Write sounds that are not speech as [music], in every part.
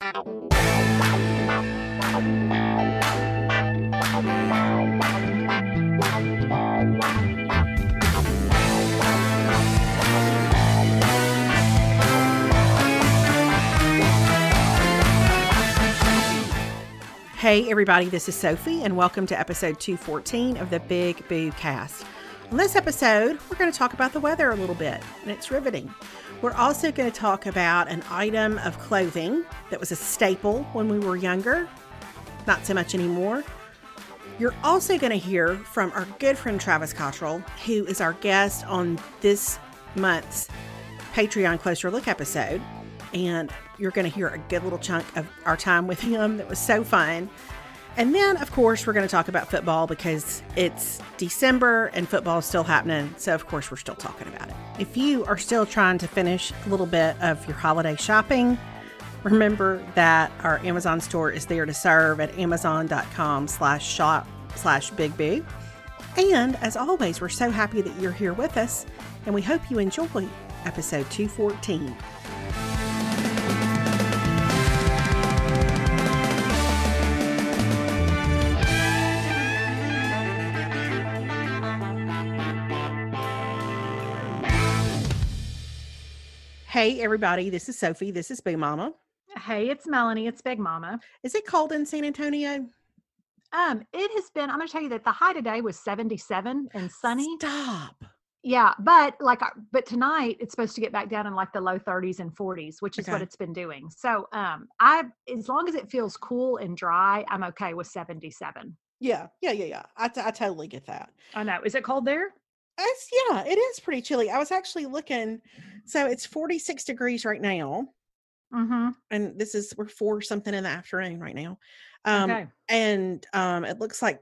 Hey, everybody, this is Sophie, and welcome to episode 214 of the Big Boo Cast. On this episode, we're going to talk about the weather a little bit, and it's riveting. We're also going to talk about an item of clothing that was a staple when we were younger, not so much anymore. You're also going to hear from our good friend Travis Cottrell, who is our guest on this month's Patreon Closer Look episode. And you're going to hear a good little chunk of our time with him that was so fun. And then, of course, we're going to talk about football because it's December and football is still happening. So, of course, we're still talking about it. If you are still trying to finish a little bit of your holiday shopping, remember that our Amazon store is there to serve at amazon.com slash shop slash big boo. And as always, we're so happy that you're here with us, and we hope you enjoy episode 214. Hey, everybody, this is Sophie. This is Boo Mama. Hey, it's Melanie. It's Big Mama. Is it cold in San Antonio? Um, it has been, I'm going to tell you that the high today was 77 and sunny. Stop. Yeah, but like, but tonight it's supposed to get back down in like the low 30s and 40s, which is what it's been doing. So, um, I, as long as it feels cool and dry, I'm okay with 77. Yeah, yeah, yeah, yeah. I, t- I totally get that. I know. Is it cold there? It's, yeah, it is pretty chilly. I was actually looking. So it's 46 degrees right now. Mm-hmm. And this is, we're four something in the afternoon right now. Um, okay. And um, it looks like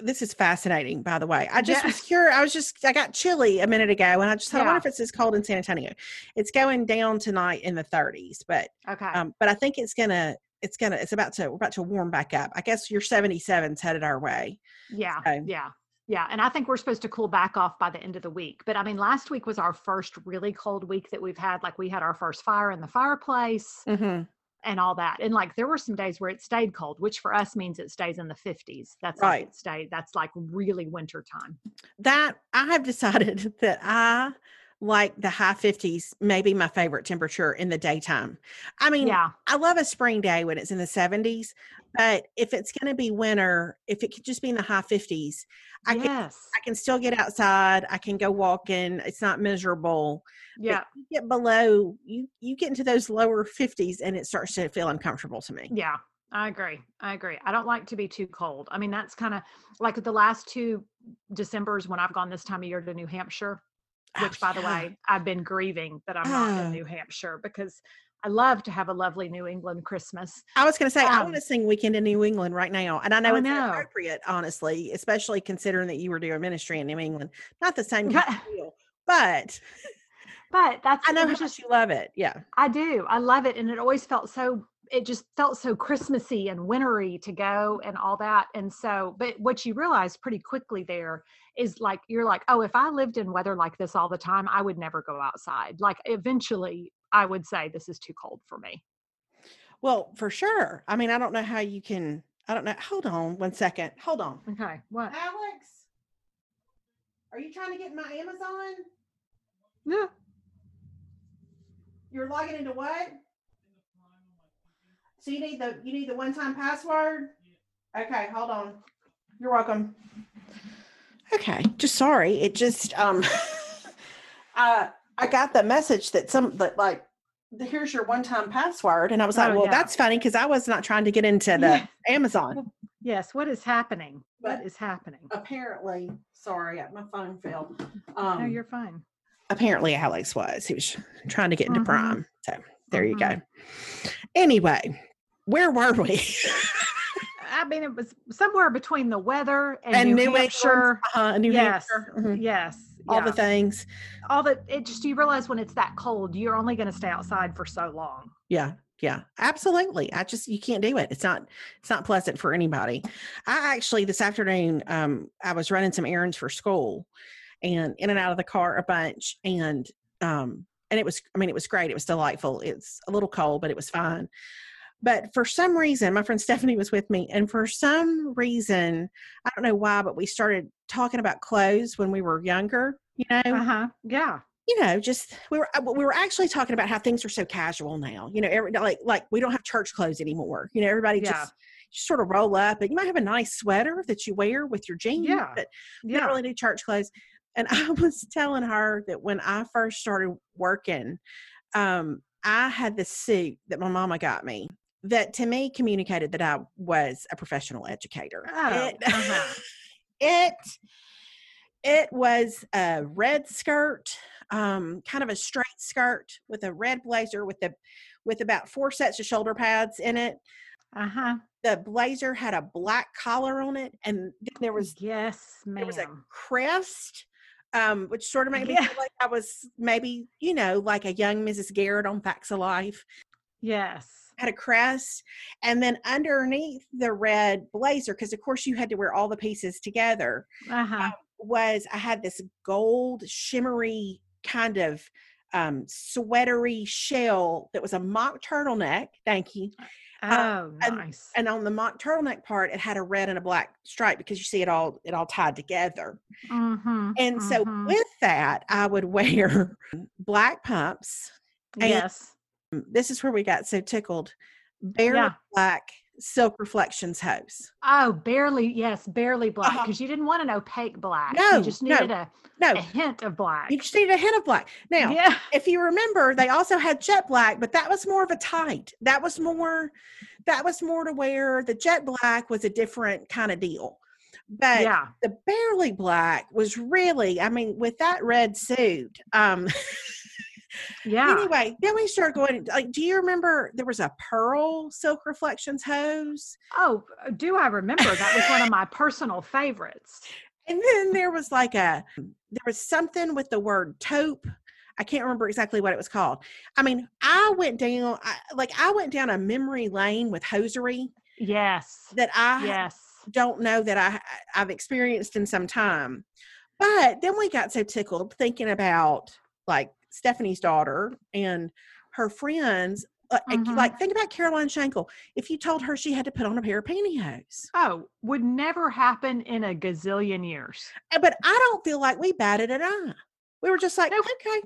this is fascinating, by the way. I just Yeah. was curious. I was just, I got chilly a minute ago and I just thought, I wonder if it's this cold in San Antonio. It's going down tonight in the 30s, but Okay. um, but I think it's gonna, it's gonna, it's about to, we're about to warm back up. I guess your 77's headed our way. yeah. so- Yeah. Yeah. And I think we're supposed to cool back off by the end of the week. But I mean, last week was our first really cold week that we've had. Like we had our first fire in the fireplace. Mm-hmm. and all that. And like there were some days where it stayed cold, which for us means it stays in the 50s. That's Right. like it stayed. That's like really winter time. that I have decided [laughs] that I like the high 50s, maybe my favorite temperature in the daytime. I mean, Yeah. I love a spring day when it's in the 70s, but if it's going to be winter, if it could just be in the high 50s, I can. I can still get outside. I can go walking. It's not miserable. Yeah. you get below you you get into those lower 50s and it starts to feel uncomfortable to me. Yeah. I agree. I agree. I don't like to be too cold. I mean, that's kind of like the last two Decembers when I've gone this time of year to New Hampshire, Oh, which by the way, I've been grieving that I'm not Oh. in New Hampshire because I love to have a lovely New England Christmas. I was going to say, I want Um, to sing Weekend in New England right now. And I know I it's know. inappropriate, honestly, especially considering that you were doing ministry in New England. Not the same kind But, of deal, but [laughs] but that's I know it how just you love it. Yeah. I do. I love it. And it always felt so, it just felt so Christmassy and wintry to go and all that. And so, but what you realize pretty quickly there is like, you're like, oh, if I lived in weather like this all the time, I would never go outside. Like, eventually, I would say this is too cold for me. Well, for sure. I mean, I don't know how you can, I don't know. Hold on one second. Hold on. Okay. What? Alex, are you trying to get my Amazon? Yeah. You're logging into what? So you need the you need the one time password? Okay, hold on. You're welcome. Okay, just sorry. It just um [laughs] uh I got the message that some that like here's your one time password and I was like, Oh, well, yeah. that's funny because I was not trying to get into the Yeah. Amazon. Yes. What is happening? But- what is happening? Apparently, sorry, uh, my phone fell. no, Um you're fine. apparently Alex was. He was trying to get into Mhm. Prime. So there you go. Mhm. Anyway, where were we? I mean, it was somewhere between the weather and, and New, New Hampshire. uh, New yes, Hampshire, mhm. yes, all the things. all the It just you realize when it's that cold, you're only going to stay outside for so long. Yeah, yeah, absolutely. I just you can't do it. It's not it's not pleasant for anybody. I actually this afternoon um I was running some errands for school and in and out of the car a bunch and um and it was I mean it was great. It was delightful. It's a little cold, but it was fine. But for some reason, my friend Stephanie was with me, and for some reason, I don't know why, but we started talking about clothes when we were younger. You know, Uh huh. Yeah. you know, just we were uh, we were actually talking about how things are so casual now. You know, every like like we don't have church clothes anymore. You know, everybody Yeah. just just sort of roll up, and you might have a nice sweater that you wear with your jeans, Yeah. but you Yeah. don't really do church clothes. And [laughs] I was telling her that when I first started working, um, I had the suit that my mama got me that to me communicated that I was a professional educator. Oh, It- uh-huh. [laughs] it it was a red skirt um kind of a straight skirt with a red blazer with the with about four sets of shoulder pads in it Uh huh. the blazer had a black collar on it and then there was yes, ma'am. there was a crest um which sort of made me Yeah. feel like i was maybe you know like a young mrs garrett on facts of life yes. Had a crest and then underneath the red blazer because of course you had to wear all the pieces together Uh huh. was I had this gold shimmery kind of um sweatery shell that was a mock turtleneck. Thank you. Oh, and- nice. And on the mock turtleneck part, it had a red and a black stripe because you see it all it all tied together. mm-hmm. And so mhm. with that, I would [laughs] wear black pumps. and- yes. This is where we got so tickled. Barely Yeah. black silk reflections hose. Oh, barely. Yes, barely black Uh-huh. because you didn't want an opaque black. No, you just no, needed a, No, a hint of black. you just needed a hint of black. Now, yeah. if you remember, they also had jet black, but that was more of a tight. That was more that was more to wear. the jet black was a different kind of deal. But yeah. the barely black was really, I mean, with that red suit. Um [laughs] Yeah. anyway, then we started going like, do you remember there was a pearl silk reflections hose? Oh, uh, do I remember? That was one of my personal favorites. And then there was like a there was something with the word taupe. I can't remember exactly what it was called. I mean, I went down I, like I went down a memory lane with hosiery Yes. that I Yes. don't know that I I've experienced in some time. But then we got so tickled thinking about like Stephanie's daughter and her friends. Like, Mhm. like think about Caroline Shankle. If you told her she had to put on a pair of pantyhose, Oh, would never happen in a gazillion years. Uh, but I don't feel like we batted an eye. We were just like, No. okay,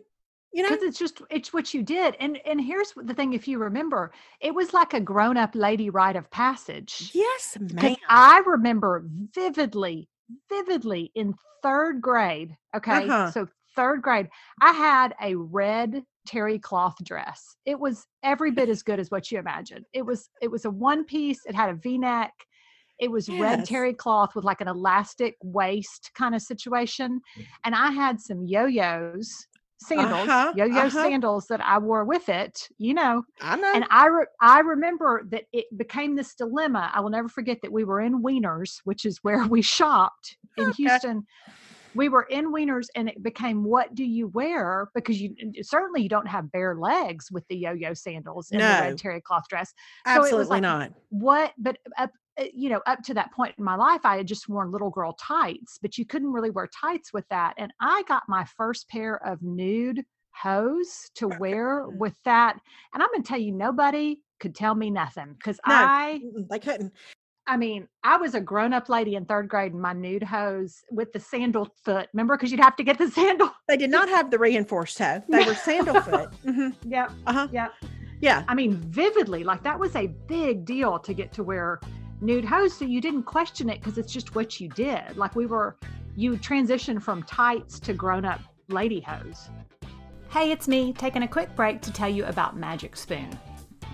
you know, Because it's just it's what you did. And and here's the thing, if you remember, it was like a grown-up lady rite of passage. yes, ma'am. I remember vividly, vividly in third grade. Okay. Uh-huh. So third grade, I had a red terry cloth dress. It was every bit as good as what you imagine. It was it was a one piece, it had a V-neck. It was red terry cloth with like an elastic waist kind of situation. And I had some yo-yos, sandals, Uh-huh, yo-yo uh-huh. sandals that I wore with it, you know I know. and I re- I remember that it became this dilemma. I will never forget that we were in Weiner's, which is where we shopped in [laughs] Okay. Houston. We were in Weiner's, and it became what do you wear? Because you certainly you don't have bare legs with the yo-yo sandals and the red terry cloth dress. so it was Absolutely like- not. What? But up, uh, you know, up to that point in my life, I had just worn little girl tights, but you couldn't really wear tights with that. And I got my first pair of nude hose to wear [laughs] with that. And I'm going to tell you, nobody could tell me nothing because No. I, They couldn't. I mean, I was a grown up lady in third grade in my nude hose with the sandal foot. Remember, because you'd have to get the [laughs] sandal. They did not have the reinforced toe. They were sandal [laughs] foot. hmm Yep. Uh-huh. Yep. Yeah. I mean, vividly, like that was a big deal to get to wear nude hose. So you didn't question it because it's just what you did. Like we were, you transitioned from tights to grown up lady hose. Hey, it's me taking a quick break to tell you about Magic Spoon.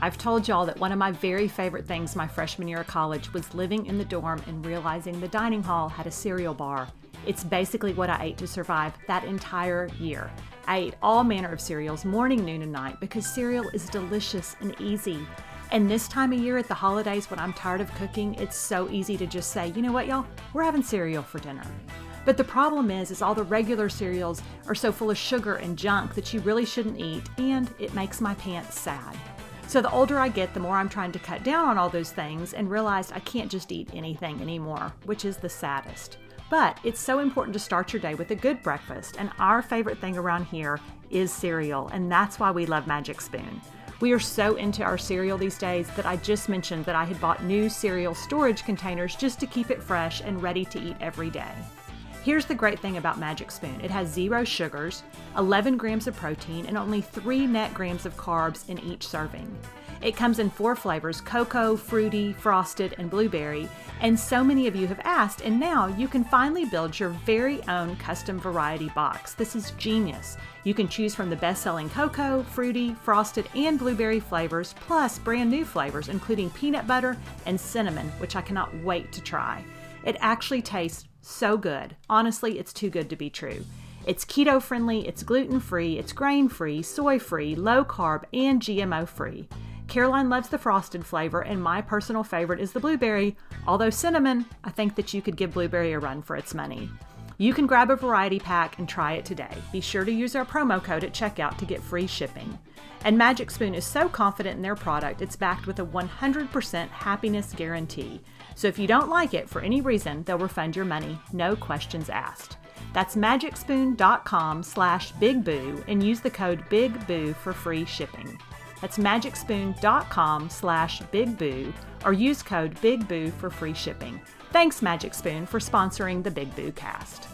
I've told y'all that one of my very favorite things my freshman year of college was living in the dorm and realizing the dining hall had a cereal bar. It's basically what I ate to survive that entire year. I ate all manner of cereals, morning, noon, and night, because cereal is delicious and easy. And this time of year at the holidays when I'm tired of cooking, it's so easy to just say, you know what, y'all, we're having cereal for dinner. But the problem is, is all the regular cereals are so full of sugar and junk that you really shouldn't eat, and it makes my pants sad. So the older I get, the more I'm trying to cut down on all those things and realize I can't just eat anything anymore, which is the saddest. But it's so important to start your day with a good breakfast, and our favorite thing around here is cereal, and that's why we love Magic Spoon. We are so into our cereal these days that I just mentioned that I had bought new cereal storage containers just to keep it fresh and ready to eat every day. Here's the great thing about Magic Spoon it has zero sugars, 11 grams of protein, and only 3 net grams of carbs in each serving. It comes in four flavors cocoa, fruity, frosted, and blueberry. And so many of you have asked, and now you can finally build your very own custom variety box. This is genius. You can choose from the best selling cocoa, fruity, frosted, and blueberry flavors, plus brand new flavors, including peanut butter and cinnamon, which I cannot wait to try. It actually tastes so good. Honestly, it's too good to be true. It's keto friendly, it's gluten free, it's grain free, soy free, low carb, and GMO free. Caroline loves the frosted flavor, and my personal favorite is the blueberry. Although cinnamon, I think that you could give blueberry a run for its money. You can grab a variety pack and try it today. Be sure to use our promo code at checkout to get free shipping. And Magic Spoon is so confident in their product, it's backed with a 100% happiness guarantee. So if you don't like it for any reason, they'll refund your money, no questions asked. That's magicspoon.com slash bigboo and use the code BIGBOO for free shipping. That's magicspoon.com slash bigboo or use code BIGBOO for free shipping. Thanks, Magic Spoon, for sponsoring the Big Boo cast.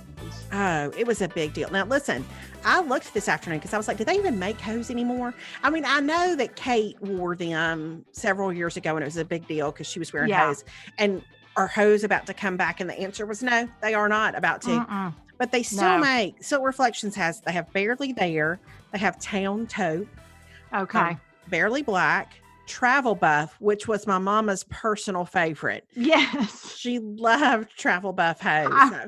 Oh, it was a big deal. Now, listen, I looked this afternoon because I was like, do they even make hose anymore? I mean, I know that Kate wore them several years ago and it was a big deal because she was wearing Yeah. hose. And are hose about to come back? And the answer was no, they are not about to. But they still No. make Silk Reflections has they have Barely There, they have Town Taupe, Okay. um, Barely Black, Travel Buff, which was my mama's personal favorite. yes. She loved Travel Buff hose. [laughs] I-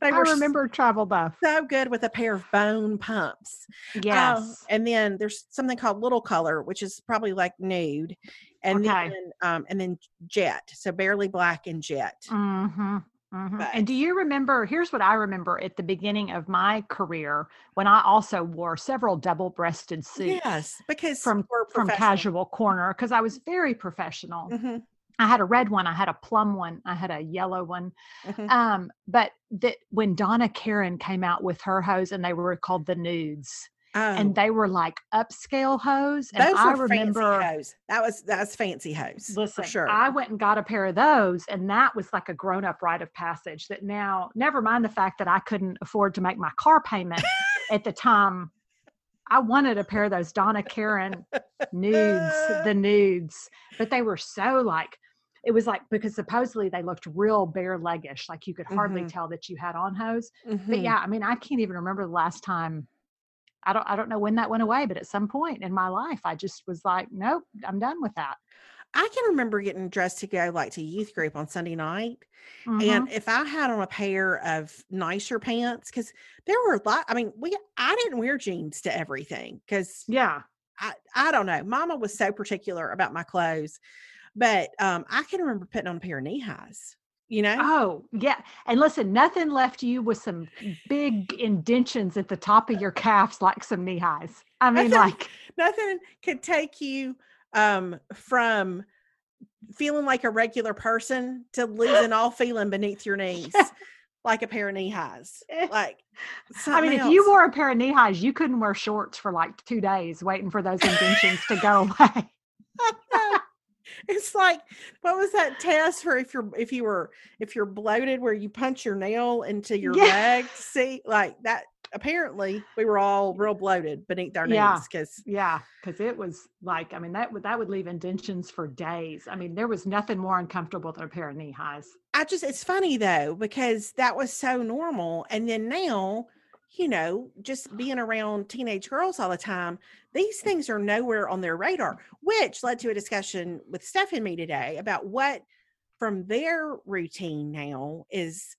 they I remember Travel Buff. so good with a pair of bone pumps. Yes. Um, and then there's something called Little Color, which is probably like nude, and Okay. then um, and then Jet, so barely black and Jet. Mm-hmm. hmm And do you remember? Here's what I remember at the beginning of my career when I also wore several double-breasted suits Yes, because from from. Casual Corner because I was very professional. Mhm, I had a red one, I had a plum one, I had a yellow one. mhm. Um, but that when Donna Karan came out with her hose and they were called the nudes, Oh, and they were like upscale hose. And those I were remember fancy hose. That was that was fancy hose. Listen, for sure. I went and got a pair of those, and that was like a grown up rite of passage. That now, never mind the fact that I couldn't afford to make my car payment at the time. I wanted a pair of those Donna Karan nudes, the [laughs] nudes, but they were so like, it was like because supposedly they looked real bare leggish, like you could hardly Mhm. tell that you had on hose. But Mhm. yeah, I mean, I can't even remember the last time. I don't. I don't know when that went away, but at some point in my life, I just was like, nope, I'm done with that. I can remember getting dressed to go like to youth group on Sunday night. Mhm. And if I had on a pair of nicer pants, because there were a lot, I mean, we I didn't wear jeans to everything because Yeah. I, I don't know. Mama was so particular about my clothes. But um, I can remember putting on a pair of knee highs, you know? Oh, yeah. And listen, nothing left you with some big indentions at the top of your calves like some knee highs. I mean, Nothing- like, Nothing could take you um, from feeling like a regular person to losing all feeling beneath your knees like a pair of knee highs. [laughs] Like, I mean, something if you wore a pair of knee highs, you couldn't wear shorts for like two days waiting for those indentions to go away. [laughs] [laughs] it's like what was that test for if you're if you were if you're bloated where you punch your nail into your Yeah. leg see like that apparently we were all real bloated beneath our Yeah. knees because Yeah, because it was like, I mean, that would that would leave indentions for days. I mean, there was nothing more uncomfortable than a pair of knee highs. i just it's funny though because that was so normal and then now you know just being around teenage girls all the time these things are nowhere on their radar which led to a discussion with steph and me today about what from their routine now is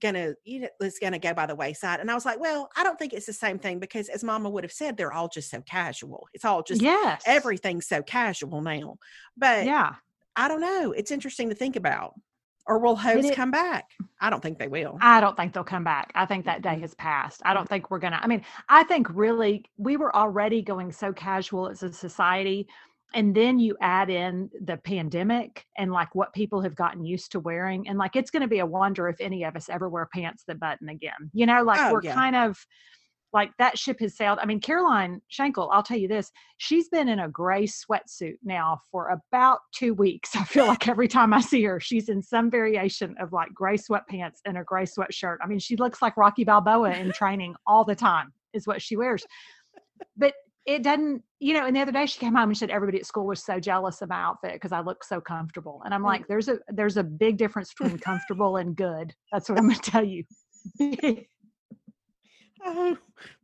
gonna you know it's gonna go by the wayside and i was like well i don't think it's the same thing because as mama would have said they're all just so casual it's all just yes. everything's so casual now but Yeah. i don't know it's interesting to think about or will hose come back i don't think they will I don't think they'll come back. I think that day has passed. I don't think we're going to. I mean, I think really we were already going so casual as a society. And then you add in the pandemic and like what people have gotten used to wearing. And like it's going to be a wonder if any of us ever wear pants that button again. You know, like Oh, we're yeah. kind of like that ship has sailed. I mean, Caroline Shankle, I'll tell you this, she's been in a gray sweatsuit now for about two weeks. [laughs] I feel like every time I see her, she's in some variation of like gray sweatpants and a gray sweatshirt. I mean, she looks like Rocky Balboa in training all the time, is what she wears. But it doesn't, you know, and the other day she came home and said everybody at school was so jealous of my outfit because I look so comfortable. And I'm Mm. like, there's a there's a big difference between comfortable and good. That's what I'm gonna tell you. [laughs] oh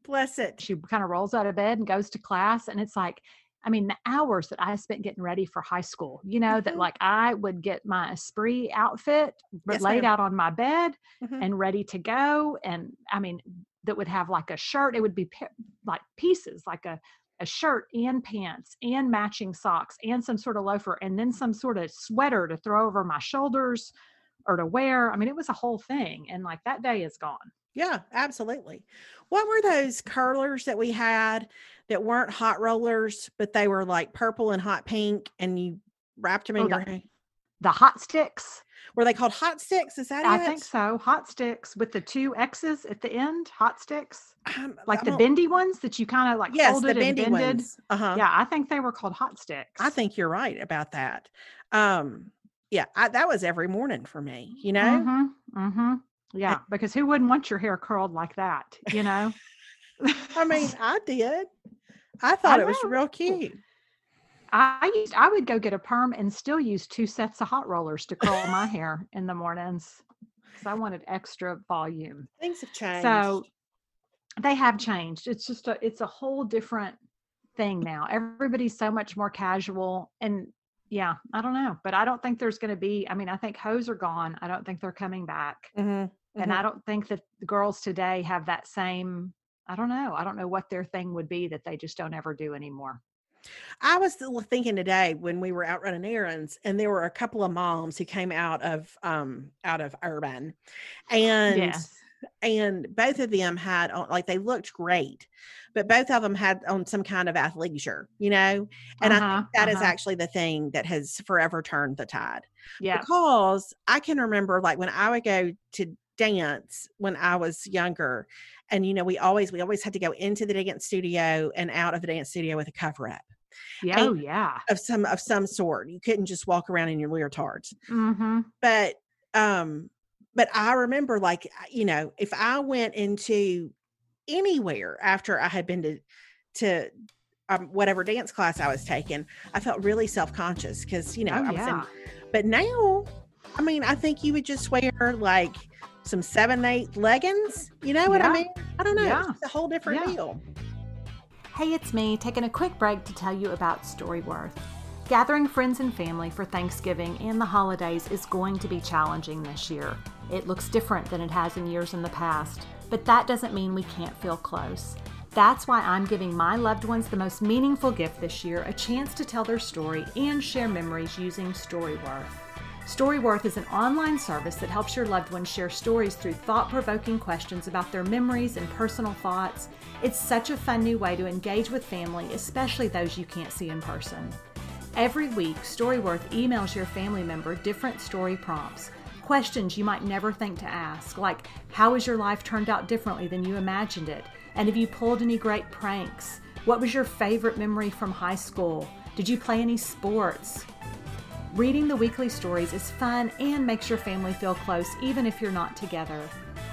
bless it she kind of rolls out of bed and goes to class and it's like i mean the hours that i spent getting ready for high school you know that Mhm. like i would get my esprit outfit Yes, laid ma'am. out on my bed Mhm. and ready to go and i mean that would have like a shirt it would be pi- like pieces like a a shirt and pants and matching socks and some sort of loafer and then some sort of sweater to throw over my shoulders or to wear i mean it was a whole thing and like that day is gone Yeah, absolutely. What were those curlers that we had that weren't hot rollers, but they were like purple and hot pink, and you wrapped them in Oh, your the- hair? the hot sticks Were they called hot sticks? Is that I it? think so. Hot sticks with the two X's at the end. Hot sticks, Um, like the bendy ones that you kind of like Yes, the folded and bendy bended. ones. Uh huh. Yeah, I think they were called hot sticks. I think you're right about that. Um, yeah, I, that was every morning for me. You know, Mm-hmm. Mm-hmm. Yeah, [laughs] because who wouldn't want your hair curled like that? You know. [laughs] I mean, I did. I thought it was real cute. I used I would go get a perm and still use two sets of hot rollers to curl my hair in the mornings because I wanted extra volume. Things have changed. So they have changed. It's just a it's a whole different thing now. Everybody's so much more casual and yeah, I don't know, but I don't think there's going to be I mean, I think hose are gone. I don't think they're coming back. Mm-hmm. Mhm, And. I don't think that the girls today have that same I don't know. I don't know what their thing would be that they just don't ever do anymore. I was thinking today when we were out running errands, and there were a couple of moms who came out of um out of urban, and Yes. and both of them had on like they looked great, but both of them had on some kind of athleisure, you know. And I Uh-huh, think that is uh-huh. actually the thing that has forever turned the tide. Yeah. Because I can remember like when I would go to dance when I was younger, and you know, we always we always had to go into the dance studio and out of the dance studio with a cover up Yeah. Oh yeah. of some of some sort. You couldn't just walk around in your leotards. Mm-hmm. But um but I remember like you know, if I went into anywhere after I had been to to um, whatever dance class I was taking, I felt really self-conscious because you know, Oh I was in but now I mean, I think you would just wear like some seven eight leggings. You know what I mean? I don't know. Yeah. It's a whole different Yeah. deal. Hey, it's me taking a quick break to tell you about Storyworth. Gathering friends and family for Thanksgiving and the holidays is going to be challenging this year. It looks different than it has in years in the past, but that doesn't mean we can't feel close. That's why I'm giving my loved ones the most meaningful gift this year a chance to tell their story and share memories using Storyworth. Storyworth is an online service that helps your loved ones share stories through thought provoking questions about their memories and personal thoughts. It's such a fun new way to engage with family, especially those you can't see in person. Every week, Storyworth emails your family member different story prompts, questions you might never think to ask, like How has your life turned out differently than you imagined it? And have you pulled any great pranks? What was your favorite memory from high school? Did you play any sports? Reading the weekly stories is fun and makes your family feel close even if you're not together.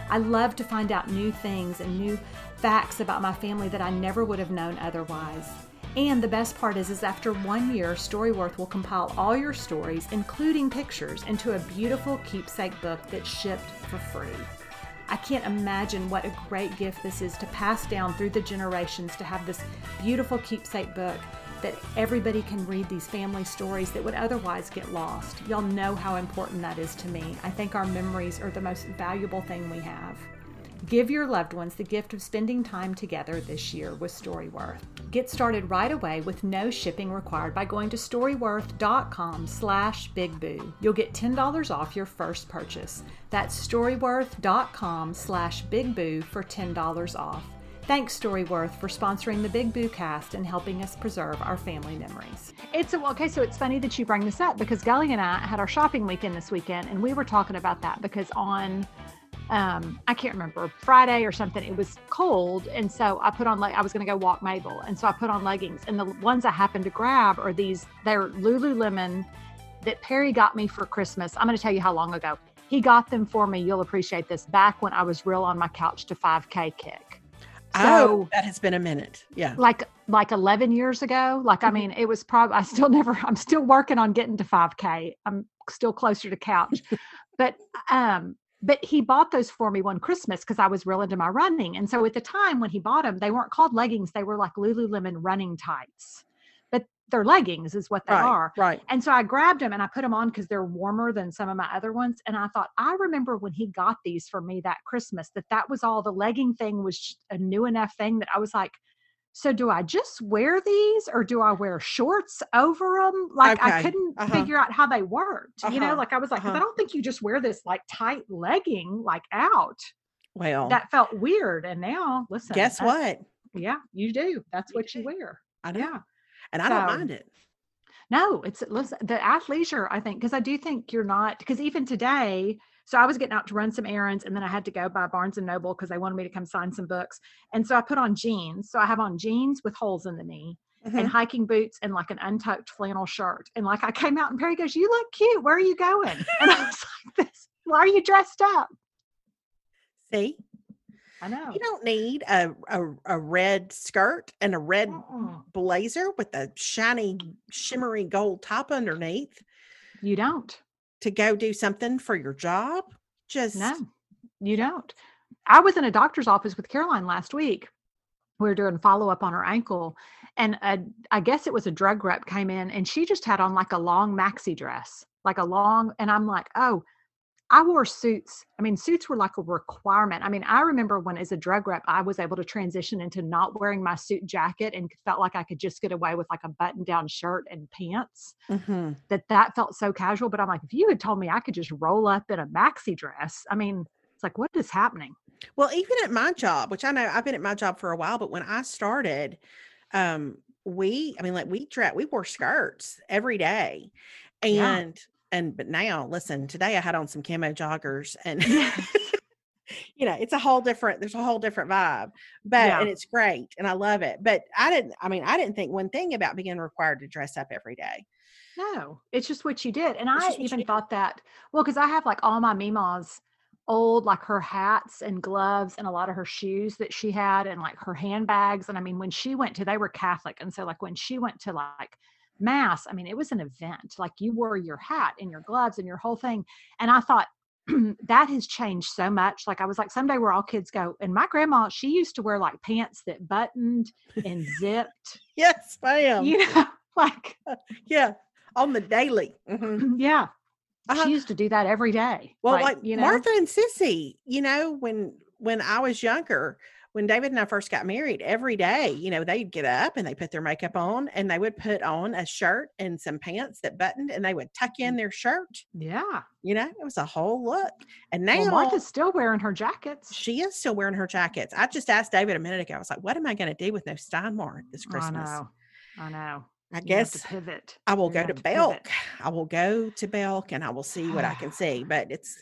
I love to find out new things and new facts about my family that I never would have known otherwise. And the best part is, is after one year, Storyworth will compile all your stories, including pictures, into a beautiful keepsake book that's shipped for free. I can't imagine what a great gift this is to pass down through the generations to have this beautiful keepsake book that everybody can read these family stories that would otherwise get lost. Y'all know how important that is to me. I think our memories are the most valuable thing we have. Give your loved ones the gift of spending time together this year with Storyworth. Get started right away with no shipping required by going to storyworth.com slash bigboo. You'll get $10 off your first purchase. That's storyworth.com slash bigboo for $10 off. Thanks, Storyworth, for sponsoring the Big Boo cast and helping us preserve our family memories. It's a, okay. So it's funny that you bring this up because Gully and I had our shopping weekend this weekend, and we were talking about that because on um, I can't remember Friday or something. It was cold, and so I put on like I was going to go walk Mabel, and so I put on leggings. And the ones I happened to grab are these. They're Lululemon that Perry got me for Christmas. I'm going to tell you how long ago he got them for me. You'll appreciate this. Back when I was real on my couch to 5K kick. So, oh, that has been a minute. Yeah. Like like 11 years ago. Like I mm-hmm. mean, it was probably I still [laughs] never I'm still working on getting to 5K. I'm still closer to couch. [laughs] but um but he bought those for me one Christmas because I was real into my running. And so at the time when he bought them, they weren't called leggings, they were like Lululemon running tights. They're leggings, is what they right, are. Right. And so I grabbed them and I put them on because they're warmer than some of my other ones. And I thought, I remember when he got these for me that Christmas, that that was all the legging thing was a new enough thing that I was like, so do I just wear these or do I wear shorts over them? Like okay. I couldn't uh-huh. figure out how they worked. Uh-huh. You know, uh-huh. like I was like, uh-huh. I don't think you just wear this like tight legging like out. Well, that felt weird. And now, listen, guess what? Yeah, you do. That's you what do. you wear. I know. Yeah. And I so, don't mind it. No, it's listen, the athleisure, I think, because I do think you're not, because even today, so I was getting out to run some errands and then I had to go by Barnes and Noble because they wanted me to come sign some books. And so I put on jeans. So I have on jeans with holes in the knee. Mm-hmm. and hiking boots and like an untucked flannel shirt. And like I came out and Perry goes, You look cute. Where are you going? And I [laughs] was like, This, why are you dressed up? See? I know. You don't need a, a, a red skirt and a red Mm-mm. blazer with a shiny, shimmery gold top underneath. You don't to go do something for your job. Just no, you don't. I was in a doctor's office with Caroline last week. We were doing follow up on her ankle, and a, I guess it was a drug rep came in, and she just had on like a long maxi dress, like a long. And I'm like, oh, I wore suits. I mean, suits were like a requirement. I mean, I remember when as a drug rep, I was able to transition into not wearing my suit jacket and felt like I could just get away with like a button down shirt and pants. Mm-hmm. That that felt so casual. But I'm like, if you had told me I could just roll up in a maxi dress, I mean, it's like, what is happening? Well, even at my job, which I know I've been at my job for a while, but when I started, um, we, I mean, like we dress, we wore skirts every day. And yeah and but now listen today i had on some camo joggers and [laughs] you know it's a whole different there's a whole different vibe but yeah. and it's great and i love it but i didn't i mean i didn't think one thing about being required to dress up every day. No it's just what you did and it's i even thought that well because i have like all my mima's old like her hats and gloves and a lot of her shoes that she had and like her handbags and i mean when she went to they were catholic and so like when she went to like mass i mean it was an event like you wore your hat and your gloves and your whole thing and i thought [clears throat] that has changed so much like i was like someday where all kids go and my grandma she used to wear like pants that buttoned and zipped [laughs] yes i am you know [laughs] like yeah on the daily mm-hmm. [clears throat] yeah uh-huh. she used to do that every day well like, like you know martha and sissy you know when when i was younger when David and I first got married, every day, you know, they'd get up and they put their makeup on and they would put on a shirt and some pants that buttoned and they would tuck in mm. their shirt. Yeah. You know, it was a whole look. And now well, Martha's still wearing her jackets. She is still wearing her jackets. I just asked David a minute ago. I was like, what am I going to do with no Steinmart this Christmas? I know. I know. I you guess pivot. I will you go to Belk. To I will go to Belk and I will see what I can [sighs] see. But it's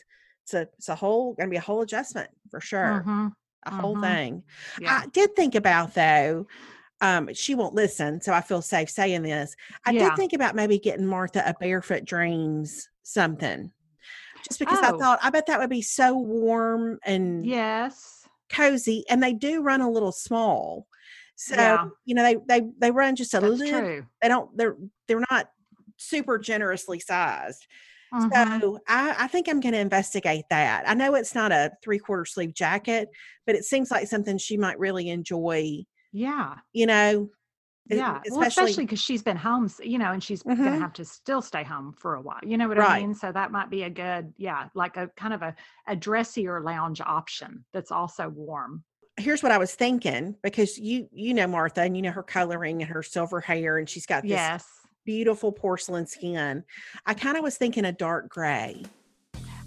it's a it's a whole gonna be a whole adjustment for sure. Mm-hmm a whole mm-hmm. thing. Yeah. I did think about though, um, she won't listen, so I feel safe saying this. I yeah. did think about maybe getting Martha a barefoot dreams something. Just because oh. I thought I bet that would be so warm and yes, cozy. And they do run a little small. So, yeah. you know, they they they run just a That's little true. they don't they're they're not super generously sized. Mm-hmm. So I, I, think I'm going to investigate that. I know it's not a three quarter sleeve jacket, but it seems like something she might really enjoy. Yeah. You know, Yeah, well, especially because she's been home, you know, and she's going to have to still stay home for a while. You know what I mean? So that might be a good, yeah, like a kind of a, a dressier lounge option that's also warm. here's what I was thinking because you you know Martha and you know her coloring and her silver hair and she's got this Yes. Beautiful porcelain skin. I kind of was thinking a dark gray.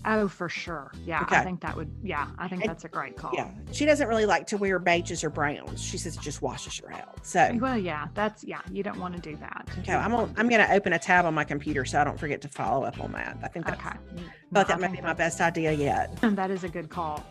Oh, for sure. Yeah, Okay. I think that would. Yeah, I think that's a great call. Yeah, she doesn't really like to wear beiges or browns. She says it just washes her out. So Well, yeah, that's yeah. You don't want to do that. okay, I'm I'm going to open a tab on my computer so I don't forget to follow up on that. I think that's, Okay. No, that I might be my best idea yet. [laughs] That is a good call.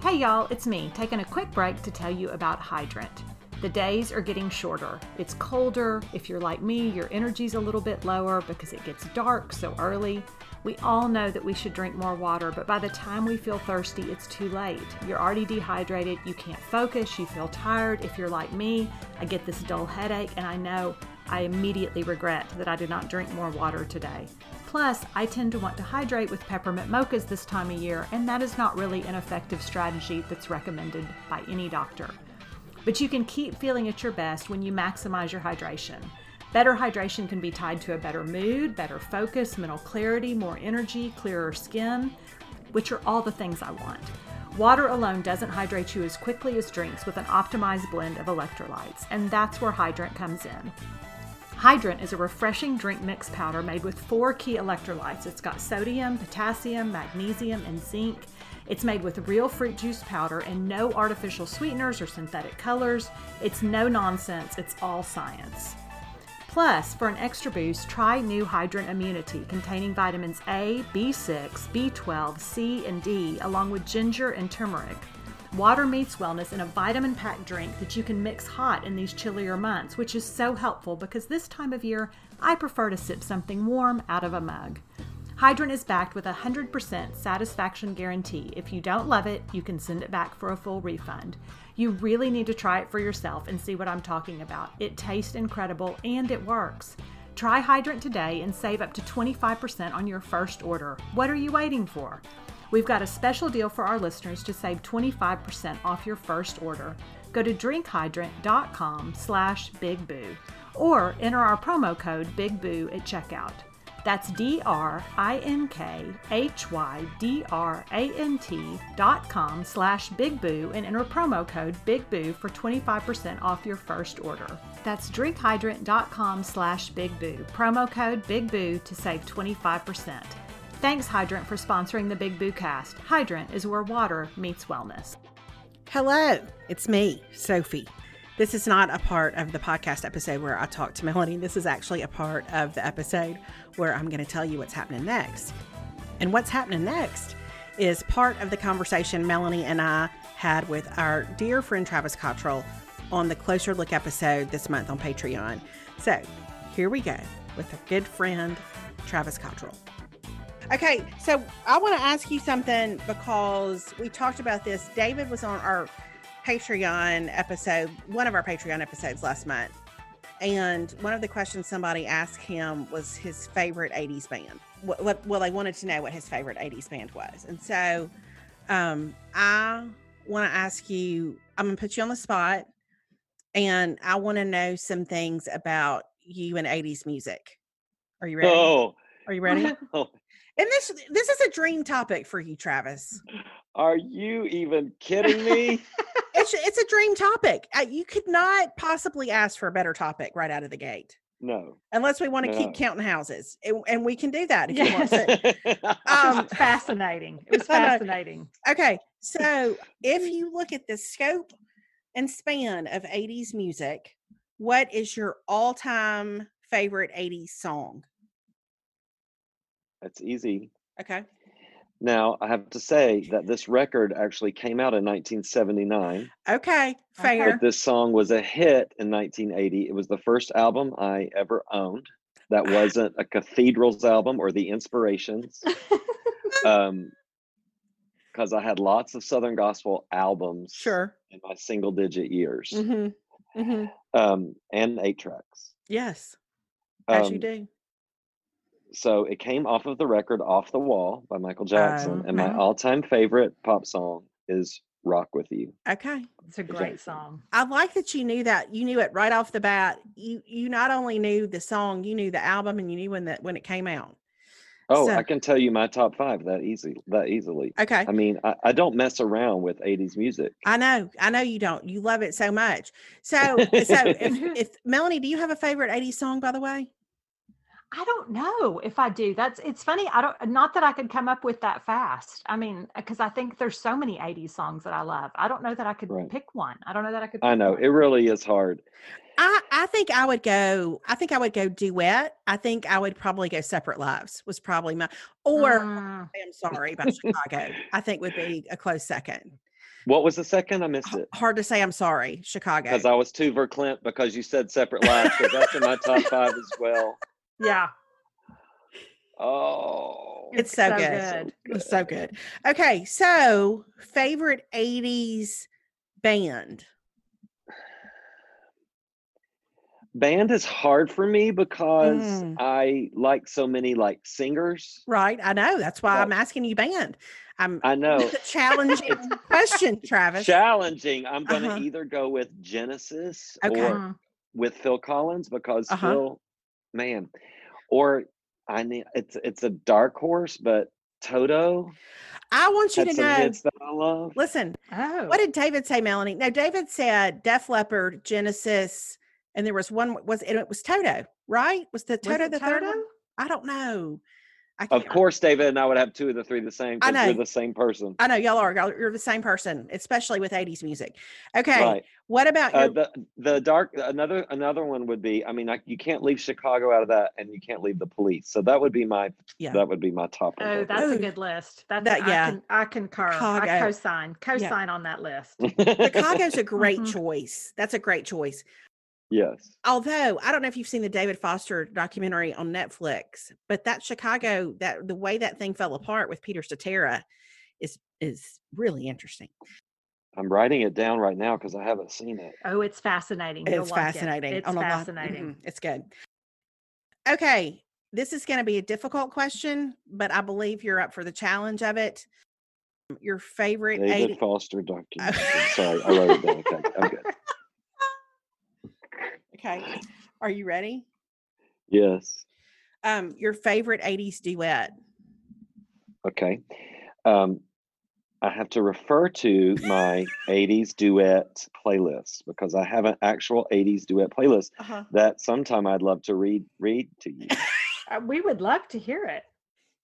Hey y'all, it's me, taking a quick break to tell you about Hydrant. The days are getting shorter. It's colder. If you're like me, your energy's a little bit lower because it gets dark so early. We all know that we should drink more water, but by the time we feel thirsty, it's too late. You're already dehydrated, you can't focus, you feel tired. If you're like me, I get this dull headache, and I know I immediately regret that I did not drink more water today. Plus, I tend to want to hydrate with peppermint mochas this time of year, and that is not really an effective strategy that's recommended by any doctor. But you can keep feeling at your best when you maximize your hydration. Better hydration can be tied to a better mood, better focus, mental clarity, more energy, clearer skin, which are all the things I want. Water alone doesn't hydrate you as quickly as drinks with an optimized blend of electrolytes, and that's where Hydrant comes in. Hydrant is a refreshing drink mix powder made with four key electrolytes. It's got sodium, potassium, magnesium, and zinc. It's made with real fruit juice powder and no artificial sweeteners or synthetic colors. It's no nonsense, it's all science. Plus, for an extra boost, try new Hydrant Immunity containing vitamins A, B6, B12, C, and D, along with ginger and turmeric. Water meets wellness in a vitamin packed drink that you can mix hot in these chillier months, which is so helpful because this time of year I prefer to sip something warm out of a mug. Hydrant is backed with a 100% satisfaction guarantee. If you don't love it, you can send it back for a full refund. You really need to try it for yourself and see what I'm talking about. It tastes incredible and it works. Try Hydrant today and save up to 25% on your first order. What are you waiting for? We've got a special deal for our listeners to save 25% off your first order. Go to drinkhydrant.com slash bigboo or enter our promo code BIGBOO at checkout. That's D-R-I-N-K-H-Y-D-R-A-N-T dot com slash bigboo and enter promo code BIGBOO for 25% off your first order. That's drinkhydrant.com slash bigboo. Promo code BIGBOO to save 25%. Thanks, Hydrant, for sponsoring the Big Boo Cast. Hydrant is where water meets wellness. Hello, it's me, Sophie. This is not a part of the podcast episode where I talk to Melanie. This is actually a part of the episode where I'm going to tell you what's happening next. And what's happening next is part of the conversation Melanie and I had with our dear friend Travis Cottrell on the Closer Look episode this month on Patreon. So here we go with our good friend Travis Cottrell. Okay, so I want to ask you something because we talked about this. David was on our Patreon episode, one of our Patreon episodes last month. And one of the questions somebody asked him was his favorite 80s band. What, what, well, they wanted to know what his favorite 80s band was. And so um, I want to ask you, I'm going to put you on the spot and I want to know some things about you and 80s music. Are you ready? Oh, Are you ready? [laughs] And this this is a dream topic for you, Travis. are you even kidding me? [laughs] It's it's a dream topic. Uh, You could not possibly ask for a better topic right out of the gate, No. unless we want to No. keep counting houses, and, and we can do that if you want to. [laughs] Um, fascinating. It was [laughs] fascinating. Okay, so if you look at the scope and span of '80s music, what is your all-time favorite '80s song? That's easy. Okay, Now, I have to say that this record actually came out in 1979, okay, fair. but this song was a hit in 1980. It was the first album I ever owned that wasn't a Cathedrals album or The Inspirations. [laughs] um, because I had lots of Southern Gospel albums Sure. in my single digit years Mm-hmm. Mm-hmm. um, and eight tracks. Yes, as you Um, do. So it came off of the record off the wall by michael jackson and my uh-huh. all-time favorite pop song is rock with you. Okay. It's a Jackson. great song. I like that you knew that. You knew it right off the bat. You you not only knew the song, you knew the album and you knew when that when it came out. Oh, So- I can tell you my top five that easy that easily. Okay. I mean, I, I don't mess around with 80s music. I know. I know you don't. You love it so much. So so if, [laughs] if Melanie, do you have a favorite 80s song by the way? I don't know if I do. That's it's funny. I don't not that I could come up with that fast. I mean, because I think there's so many 80s songs that I love. I don't know that I could Right. pick one. I don't know that I could I know one. it really is hard. I I think I would go I think I would go duet. I think I would probably go separate lives was probably my or Mm, I'm sorry by Chicago. I think would be a close second. What was the second? I missed it Hard to say I'm sorry, Chicago. because I was too verklempt because you said separate lives. Because that's in my top five as well. Yeah. Oh, It's so good. It's so good. Okay, so favorite 80s band. band is hard for me because Mm. I like so many like singers. Right. I know. That's why Right. I'm asking you band. I'm I know. [laughs] challenging [laughs] question, Travis. Challenging. I'm gonna Uh-huh. either go with Genesis Okay. or with Phil Collins because Uh-huh. Phil, man, or I need it's it's a dark horse, but Toto I want you had to some know. hits that I love. Listen, Oh. what did David say, Melanie? No, David said Def Leppard, Genesis, and there was one was and it was Toto, right? Was the Was Toto it the third one? I don't know. I Of course, David and I would have two of the three the same I because you're the same person. I know y'all are. Y'all, you're the same person, especially with 80s music. Okay. Right. What about your Uh, the the dark another another one would be I mean I, you can't leave Chicago out of that and you can't leave the police so that would be my Yeah. that would be my top one Oh, right that's Ooh. a good list. That's That- I yeah. Can, I concur. Chicago. I co-sign. Co-sign on that list. [laughs] Chicago's a great Mhm. choice. That's a great choice. Yes Although I don't know if you've seen the David Foster documentary on Netflix, but that Chicago, that the way that thing fell apart with Peter Cetera is is really interesting. I'm writing it down right now because I haven't seen it Oh, it's fascinating. You'll It's like it. fascinating. It's on a lot- fascinating. mhm, It's good. Okay. This is going to be a difficult question, but I believe you're up for the challenge of it. Your favorite David 80 Foster documentary [laughs] sorry I wrote it down okay I'm good Okay. Are you ready? yes Um, your favorite 80s duet. okay um I have to refer to my [laughs] 80s duet playlist because I have an actual 80s duet playlist Uh-huh. that sometime I'd love to read read to you. [laughs] Uh, we would love to hear it.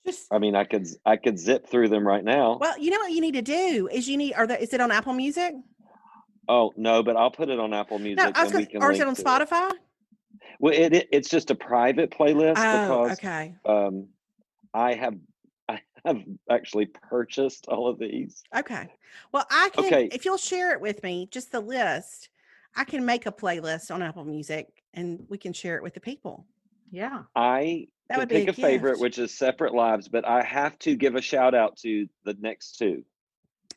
Just I mean, I could I could zip through them right now. well, you know what you need to do is you need are the is it on Apple Music? Oh no, but I'll put it on Apple Music. No, I was and gonna, can or is it on to Spotify? Well, it, it it's just a private playlist Oh, because okay. um, I have [laughs] I have actually purchased all of these. Okay. Well, I can Okay. if you'll share it with me, just the list, I can make a playlist on Apple Music and we can share it with the people. Yeah. I That can would be pick a a, favorite, which is Separate Lives, but I have to give a shout out to the next two.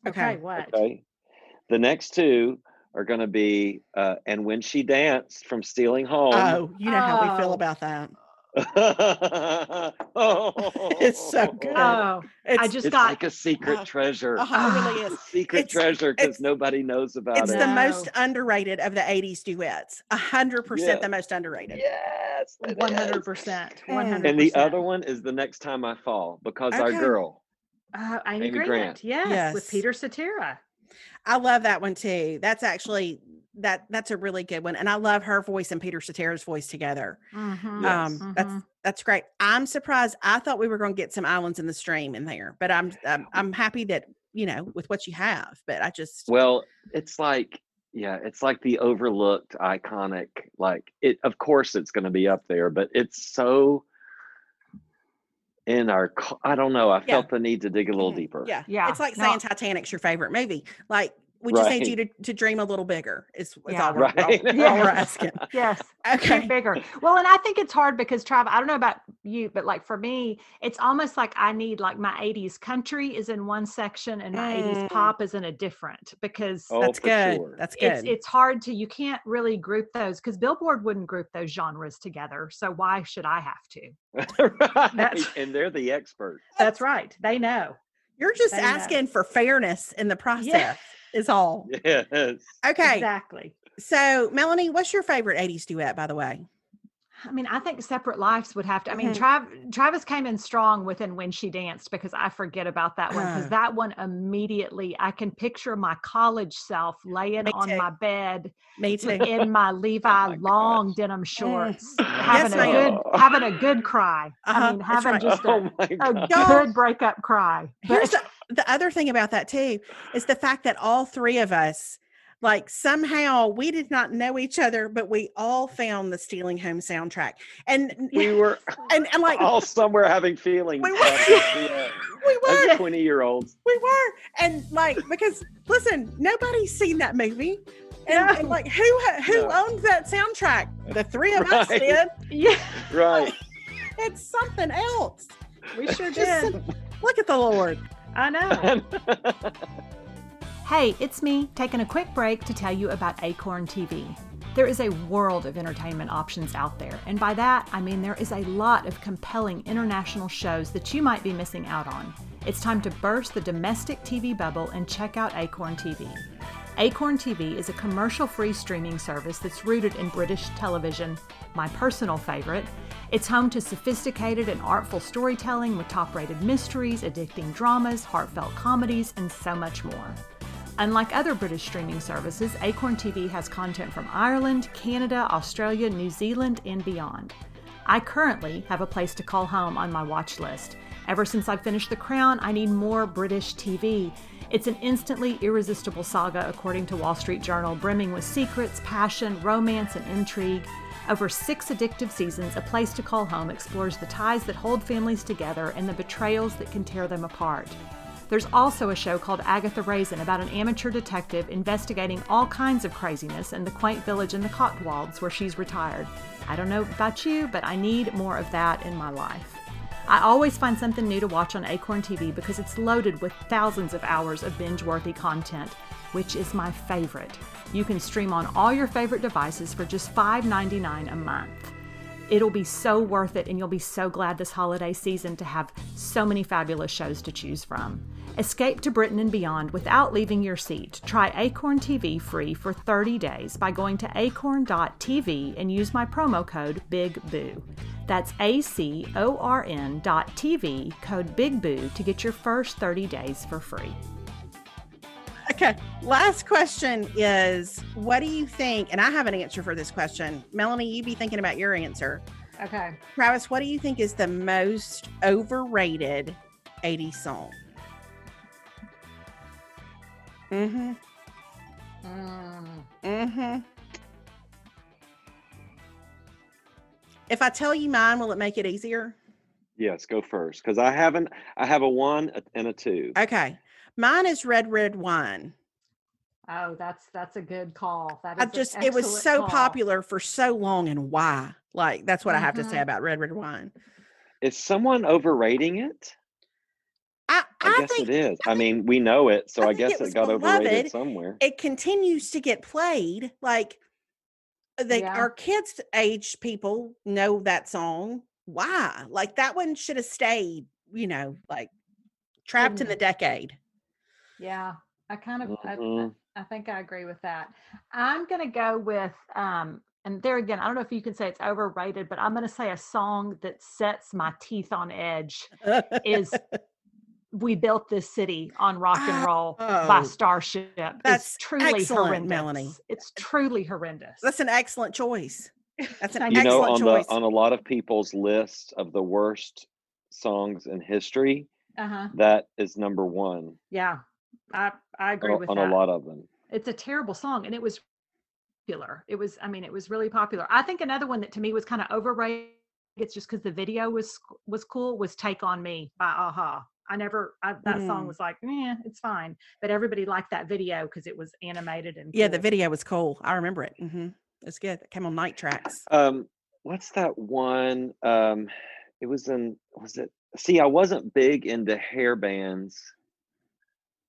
Okay. Okay. what? Okay, the next two are going to be uh, "And When She Danced" from Stealing Home. Oh, you know how we feel Oh. about that. oh, [laughs] It's so good. Oh, It's, I just it's got like a secret Uh, treasure. uh-huh, it really It's [sighs] is. a secret It's- treasure because nobody knows about It's it. It's the most underrated of the 80s duets. A hundred percent the most underrated. yes, it one is. hundred percent. And- One hundred. And the other one is "The Next Time I Fall" because our girl. uh, Amy, Amy Grant. Grant. Yes, with Peter Cetera. I love that one too. That's actually that that's a really good one. And I love her voice and Peter Cetera's voice together. Mhm, Yes. Um that's mhm. that's great. I'm surprised. I thought we were going to get some islands in the stream in there, but I'm I'm, I'm happy that, you know, with what you have, but I just Well, it's like yeah, it's like the overlooked iconic like it of course it's going to be up there, but it's so in our I don't know, I Yeah. felt the need to dig a little deeper. Yeah. Yeah, It's like no. saying Titanic's your favorite movie. Like we just need you to, to dream a little bigger. Is, is Yeah. all, we're, all, Right. all we're asking. [laughs] Yes. Okay. Think bigger. Well, and I think it's hard because Trav, I don't know about you, but like for me, it's almost like I need like my 80s country is in one section and my Mm. 80s pop is in a different because Oh, That's good. sure. That's good. it's it's hard to you can't really group those because Billboard wouldn't group those genres together. So why should I have to? [laughs] right. That's- And they're the experts. That's right. They know. You're just They know. asking for fairness in the process. Is all. Yes. Okay. Exactly. So, Melanie, what's your favorite 80s duet, by the way? I mean, I think separate lives would have to. I mean. Trav, Travis came in strong within when she danced because I forget about that one because Uh. that one immediately I can picture my college self laying on my bed Me too. in [laughs] my Levi my long gosh. denim shorts, Yes, having a ma'am. good having a good cry. Uh-huh, I mean, having right. just a, oh a good breakup cry. Here's But the, the other thing about that too is the fact that all three of us, like somehow we did not know each other, but we all found the Stealing Home soundtrack. And We were [laughs] and, and like all somewhere having feelings. We were. this, yeah, [laughs] we were, As 20 year olds. we were. And like because listen, nobody's seen that movie. And, and, like who who No. owned that soundtrack? The three of us did. [laughs] yeah, Right. It's something else. we sure did. look at the Lord. I know. [laughs] Hey, it's me taking a quick break to tell you about Acorn TV. There is a world of entertainment options out there, and by that I mean there is a lot of compelling international shows that you might be missing out on. It's time to burst the domestic TV bubble and check out Acorn TV. Acorn TV is a commercial free streaming service that's rooted in British television, my personal favorite. It's home to sophisticated and artful storytelling with top rated mysteries, addicting dramas, heartfelt comedies, and so much more. Unlike other British streaming services, Acorn TV has content from Ireland, Canada, Australia, New Zealand, and beyond. I currently have a place to call home on my watch list. Ever since I finished The Crown, I need more British TV. It's an instantly irresistible saga, according to Wall Street Journal, brimming with secrets, passion, romance, and intrigue. Over six addictive seasons, A Place to Call Home explores the ties that hold families together and the betrayals that can tear them apart. There's also a show called Agatha Raisin about an amateur detective investigating all kinds of craziness in the quaint village in the Cotswolds where she's retired. I don't know about you, but I need more of that in my life. I always find something new to watch on Acorn TV because it's loaded with thousands of hours of binge worthy content, which is my favorite. You can stream on all your favorite devices for just $5.99 a month. It'll be so worth it, and you'll be so glad this holiday season to have so many fabulous shows to choose from. Escape to Britain and beyond without leaving your seat. Try Acorn TV free for 30 days by going to acorn.tv and use my promo code BIGBOO. That's A C O R N dot TV, code BIGBOO to get your first 30 days for free. Okay. Last question is what do you think? And I have an answer for this question. Melanie, you be thinking about your answer. Okay. Travis, what do you think is the most overrated 80s song? Mm-hmm. Mm-hmm. If I tell you mine, will it make it easier? yes, go first. Because I haven't, I have a one and a two. Okay. Mine is Red Red Wine. Oh, that's that's a good call. That is I just it was so call. popular for so long and why? Like that's what I have to say Mhm. about Red Red Wine. Is someone overrating it? I, I, I, guess think it is. I mean, we know it, so I I, guess it it got beloved. overrated somewhere. it continues to get played. Like the Yeah. our kids age people know that song. Why? Like that one should have stayed, you know, like trapped in the decade. Yeah, I kind of I, Mhm. I think I agree with that. I'm gonna go with um, and there again, I don't know if you can say it's overrated, but I'm gonna say a song that sets my teeth on edge is [laughs] "We Built This City" on Rock and Roll by Oh, Starship. that's it's truly excellent, horrendous. Melanie. It's truly horrendous. That's an excellent choice. That's an [laughs] Thank you know, excellent on choice. the on a lot of people's list of the worst songs in history, uh huh. that is number one Yeah, I I agree a- with on that. a lot of them. it's a terrible song and it was popular it was i mean it was really popular i think another one that to me was kind of overrated it's just because the video was was cool was take on me by a-ha i never I, that song Mm. was like yeah it's fine but everybody liked that video because it was animated and yeah, the video was cool. I remember it. hmm It's good. It came on night tracks. Um, what's that one? Um, it was in was it? See, I wasn't big into hair bands,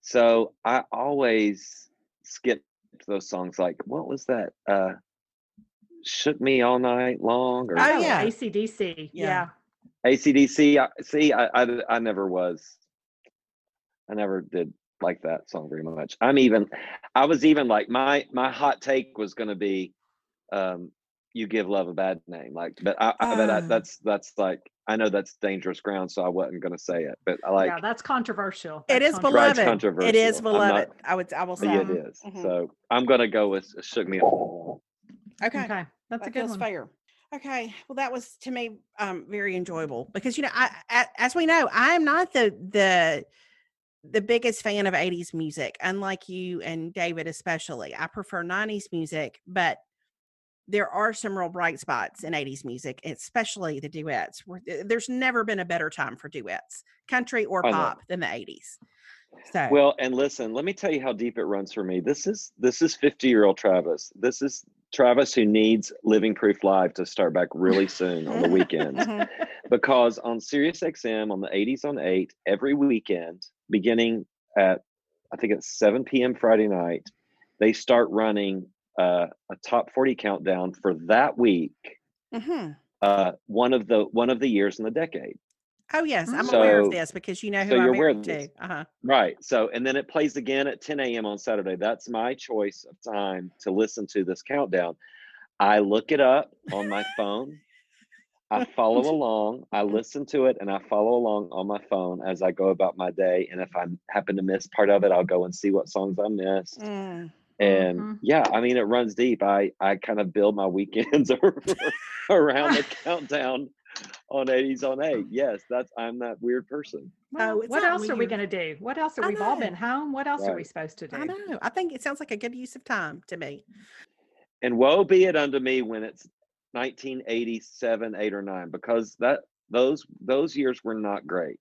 so I always skipped those songs. Like, what was that? Uh, shook me all night long, or Oh, yeah. acdc Yeah. yeah, ACDC. I, see, I, I I never was. I never did like that song very much. I'm even, I was even like my my hot take was going to be, um, "You give love a bad name." Like, but I, I but I, Oh. that's that's like I know that's dangerous ground, so I wasn't going to say it. But I like, yeah, that's controversial. That's is controversial. It's beloved. It is controversial. I'm not- beloved. I would. I will say. yeah, it is. Mhm. So I'm going to go with "Shook Me Up." Okay. Okay, that's that a good feels one. fair. Okay, well, that was to me um, very enjoyable because you know, I, I as we know, I am not the the the biggest fan of '80s music, unlike you and David, especially. I prefer '90s music, but there are some real bright spots in '80s music, especially the duets. Eh, there's never been a better time for duets, country or pop, than the '80s. So, Well, and listen, let me tell you how deep it runs for me. This is this is 50 year old Travis. This is Travis who needs Living Proof Live to start back really soon on the weekends. [laughs] Because on Sirius XM on the 80s on 8 every weekend beginning at I think it's 7 p.m. Friday night they start running uh, a top 40 countdown for that week Mhm. uh, one of the one of the years in the decade oh yes, I'm aware of this because you know who so I'm you're aware of to. this. Uh huh. right so and then it plays again at 10 a.m. on Saturday that's my choice of time to listen to this countdown I look it up on my phone I follow [laughs] along, I listen to it, and I follow along on my phone as I go about my day. And if I happen to miss part of it, I'll go and see what songs I missed. Mm. And Mhm. yeah, I mean, it runs deep. I I kind of build my weekends [laughs] around the [laughs] countdown on 80s on 8. Yes, that's I'm that weird person. Oh, what not else are we going to do? What else are we've all been home? What else are we supposed to do? I know. I think it sounds like a good use of time to me. And woe be it unto me when it's 1987, 8 or 9 because that those those years were not great.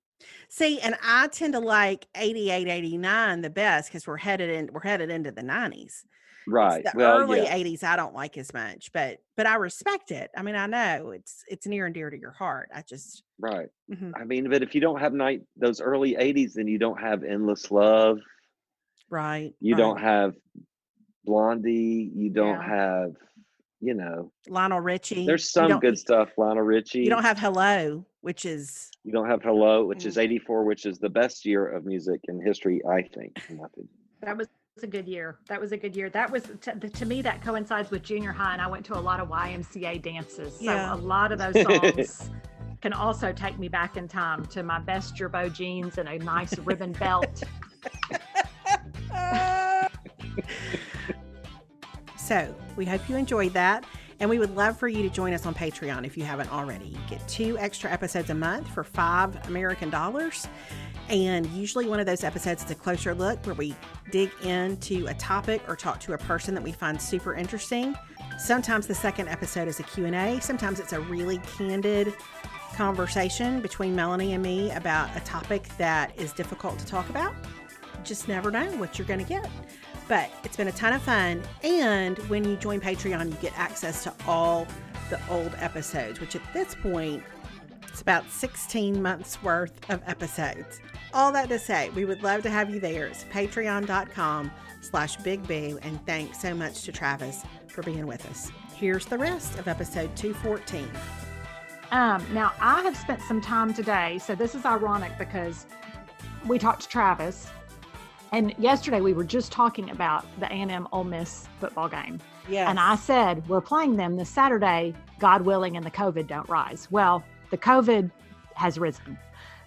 See, and I tend to like 88, 89 the best because we're headed in we're headed into the 90s. Right. The well, early yeah. 80s I don't like as much, but but I respect it. I mean, I know it's it's near and dear to your heart. I just Right. mhm, I mean, but if you don't have night those early '80s, then you don't have endless love. right. You right. don't have Blondie. You don't Yeah. have, you know, Lionel Richie. there's some good stuff. Lionel Richie. You don't have Hello, which is You don't have Hello, which is Mhm. '84, which is the best year of music in history, I think. in. That was a good year. That was a good year. That was to, to me that coincides with junior high, and I went to a lot of YMCA dances. So Yeah. a lot of those [laughs] songs can also take me back in time to my best Girbaud jeans and a nice ribbon belt. [laughs] so we hope you enjoyed that. And we would love for you to join us on Patreon if you haven't already. You get two extra episodes a month for five American dollars. And usually one of those episodes is a closer look where we dig into a topic or talk to a person that we find super interesting. Sometimes the second episode is a Q&A. Sometimes it's a really candid conversation between Melanie and me about a topic that is difficult to talk about. Just never know what you're going to get. But it's been a ton of fun. And when you join Patreon, you get access to all the old episodes, which at this point, it's about 16 months worth of episodes. All that to say, we would love to have you there. It's patreon.com slash big boo. And thanks so much to Travis for being with us. Here's the rest of episode 214. Um, now I have spent some time today, so this is ironic because we talked to Travis, and yesterday we were just talking about the A&M Ole Miss football game, Yes. and I said we're playing them this Saturday, God willing, and the COVID don't rise. Well, the COVID has risen,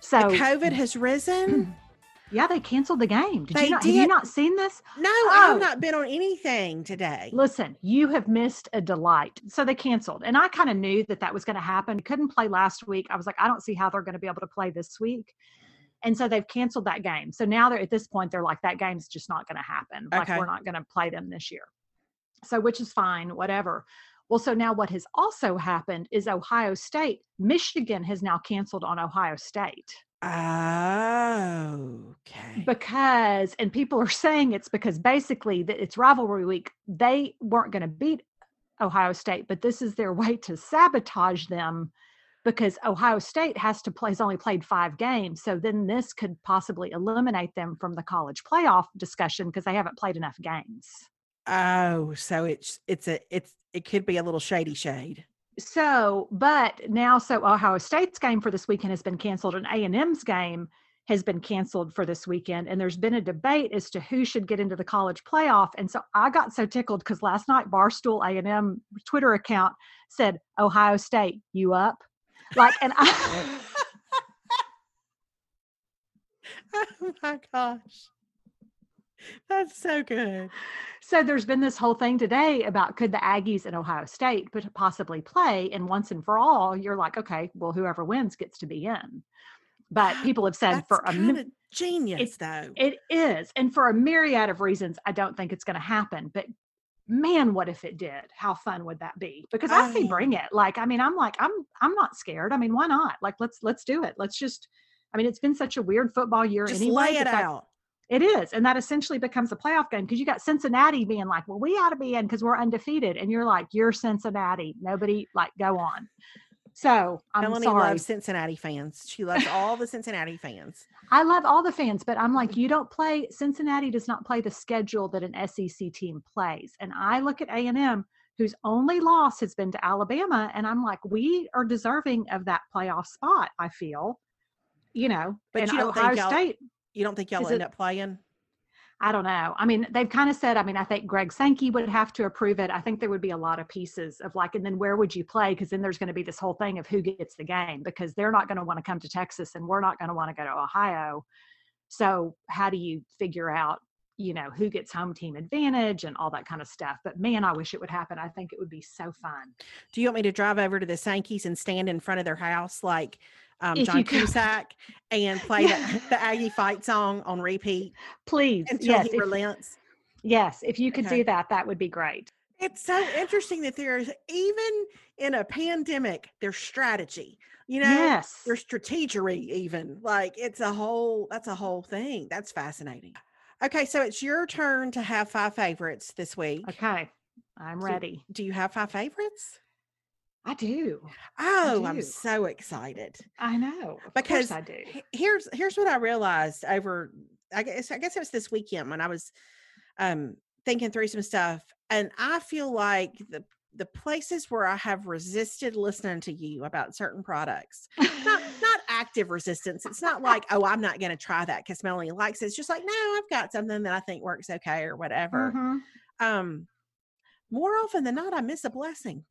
so the COVID has risen? [clears throat] yeah, they canceled the game. Did They you not? Have you not seen this? No, Oh. I've not been on anything today. Listen, you have missed a delight. So they canceled. And I kind of knew that that was going to happen. Couldn't play last week. I was like, I don't see how they're going to be able to play this week. And so they've canceled that game. So now they're at this point, they're like, that game's just not going to happen. Like, we're not going to play them this year. So, which is fine, whatever. Well, so now what has also happened is Ohio State, Michigan has now canceled on Ohio State Oh, okay. because and people are saying it's because basically that it's rivalry week they weren't going to beat ohio state but this is their way to sabotage them because ohio state has to play has only played five games so then this could possibly eliminate them from the college playoff discussion because they haven't played enough games Oh, so it's it's a it's it could be a little shady shade. so but now so ohio state's game for this weekend has been canceled and a&m's game has been canceled for this weekend and there's been a debate as to who should get into the college playoff and so i got so tickled because last night barstool a&m twitter account said ohio state you up like and i [laughs] oh my gosh. That's so good. so there's been this whole thing today about could the aggies and ohio state possibly play and once and for all you're like okay well whoever wins gets to be in but [gasps] people have said That's for a of genius, it's- though. It is. And for a myriad of reasons, I don't think it's going to happen. But man, what if it did? How fun would that be? Because I say bring it. Like, I mean, I'm like, I'm I'm not scared. I mean, why not? Like, let's let's do it. Let's just I mean, it's been such a weird football year Just anyway. lay it out. It is. And that essentially becomes a playoff game because you got Cincinnati being like, well, we ought to be in because we're undefeated. And you're like, you're Cincinnati. Nobody like go on. So I'm Melanie sorry. loves Cincinnati fans. She loves all the Cincinnati fans. [laughs] I love all the fans, but I'm like, you don't play. Cincinnati does not play the schedule that an SEC team plays, and I look at A and M, whose only loss has been to Alabama, and I'm like, we are deserving of that playoff spot. I feel, you know, But you don't think Ohio y'all- State. You don't think y'all end it- up playing? I don't know. I mean, they've kind of said, I mean, I think Greg Sankey would have to approve it. I think there would be a lot of pieces of like, and then where would you play? Because then there's going to be this whole thing of who gets the game because they're not going to want to come to Texas and we're not going to want to go to Ohio. So, how do you figure out, you know, who gets home team advantage and all that kind of stuff? But man, I wish it would happen. I think it would be so fun. Do you want me to drive over to the Sankeys and stand in front of their house like um, John. [laughs] Cusack and play the, the Aggie fight song on repeat Please. until yes. he If, relents? yes. If you could Okay. do that, that would be great. It's so interesting that there's even in a pandemic, there's strategy. You know, yes. there's strategery even. Like it's a whole that's a whole thing. That's fascinating. Okay, so it's your turn to have five favorites this week. Okay. I'm So- ready. Do you have five favorites? I do. Oh, I'm so excited. I know. Because I do. here's here's what I realized over I guess I guess it was this weekend when I was um thinking through some stuff and I feel like the the places where I have resisted listening to you about certain products, not [laughs] not active resistance. It's not like, oh, I'm not going to try that because Melanie likes it. It's just like, no, I've got something that I think works okay or whatever. Mhm. Um, more often than not, I miss a blessing,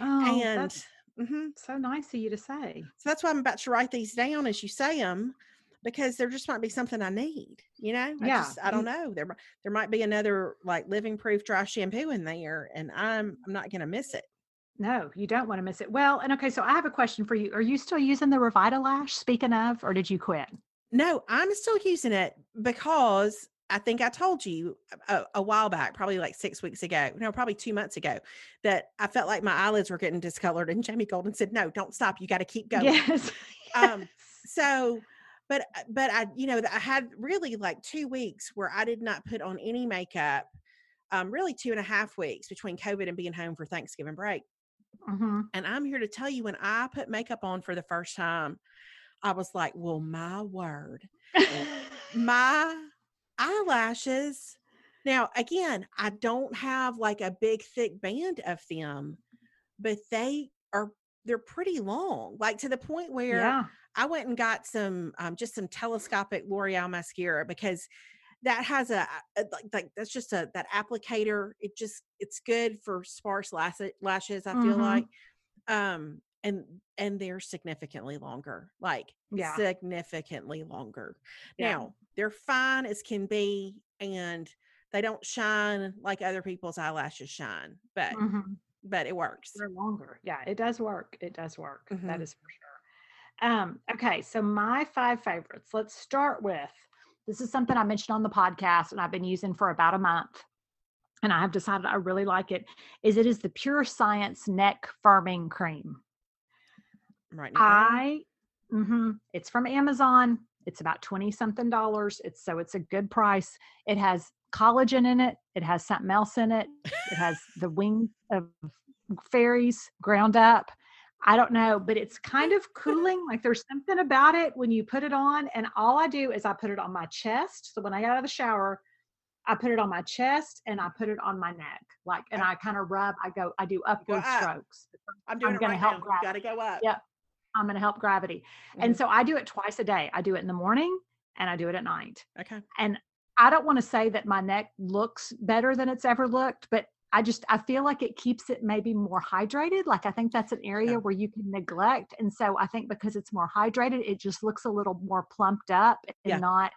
Oh, and that's mhm, so nice of you to say. so that's why I'm about to write these down as you say them, because there just might be something I need. You know, I Yeah, just, I don't know. There there might be another like living proof dry shampoo in there, and I'm I'm not going to miss it. No, you don't want to miss it. Well, and okay, so I have a question for you. Are you still using the Revitalash, speaking of, or did you quit? No, I'm still using it because I think I told you a, a while back, probably like six weeks ago, no, probably two months ago, that I felt like my eyelids were getting discolored. And Jamie Golden said, "No, don't stop. You got to keep [laughs] going." Yes. Um. So, but uh, but I, you know, I had really like two weeks where I did not put on any makeup. Um, really two and a half weeks between COVID and being home for Thanksgiving break. Mhm. And I'm here to tell you, when I put makeup on for the first time, I was like, "Well, my word." [laughs] my eyelashes now again i don't have like a big thick band of them but they are they're pretty long like to the point where yeah. i went and got some um, just some telescopic l'oreal mascara because that has a, a like, like that's just a that applicator it just it's good for sparse lash- lashes i feel Mhm. like um and and they're significantly longer like Yeah. significantly longer Yeah. now they're fine as can be and they don't shine like other people's eyelashes shine but Mhm. but it works They're longer. Yeah, it does work. It does work. That Mhm. is for sure. Um, okay, so my five favorites. Let's start with this is something I mentioned on the podcast and I've been using for about a month. And I have decided I really like it. Is it is the Pure Science Neck Firming Cream. Right now I hmm it's from Amazon. It's about 20 something dollars. It's so it's a good price. It has collagen in it. It has something else in it. It has [laughs] the wings of fairies ground up. I don't know, but it's kind of cooling. Like there's something about it when you put it on. And all I do is I put it on my chest. So when I get out of the shower, I put it on my chest and I put it on my neck. Like, and I kind of rub, I go, I do upward up. strokes. i'm doing I'm it right help now grab got to go up Yep. I'm going to help gravity. And Mhm. so I do it twice a day. I do it in the morning and I do it at night. Okay. And I don't want to say that my neck looks better than it's ever looked, but I just I feel like it keeps it maybe more hydrated. Like I think that's an area Yeah. where you can neglect. And so I think because it's more hydrated, it just looks a little more plumped up and Yeah. not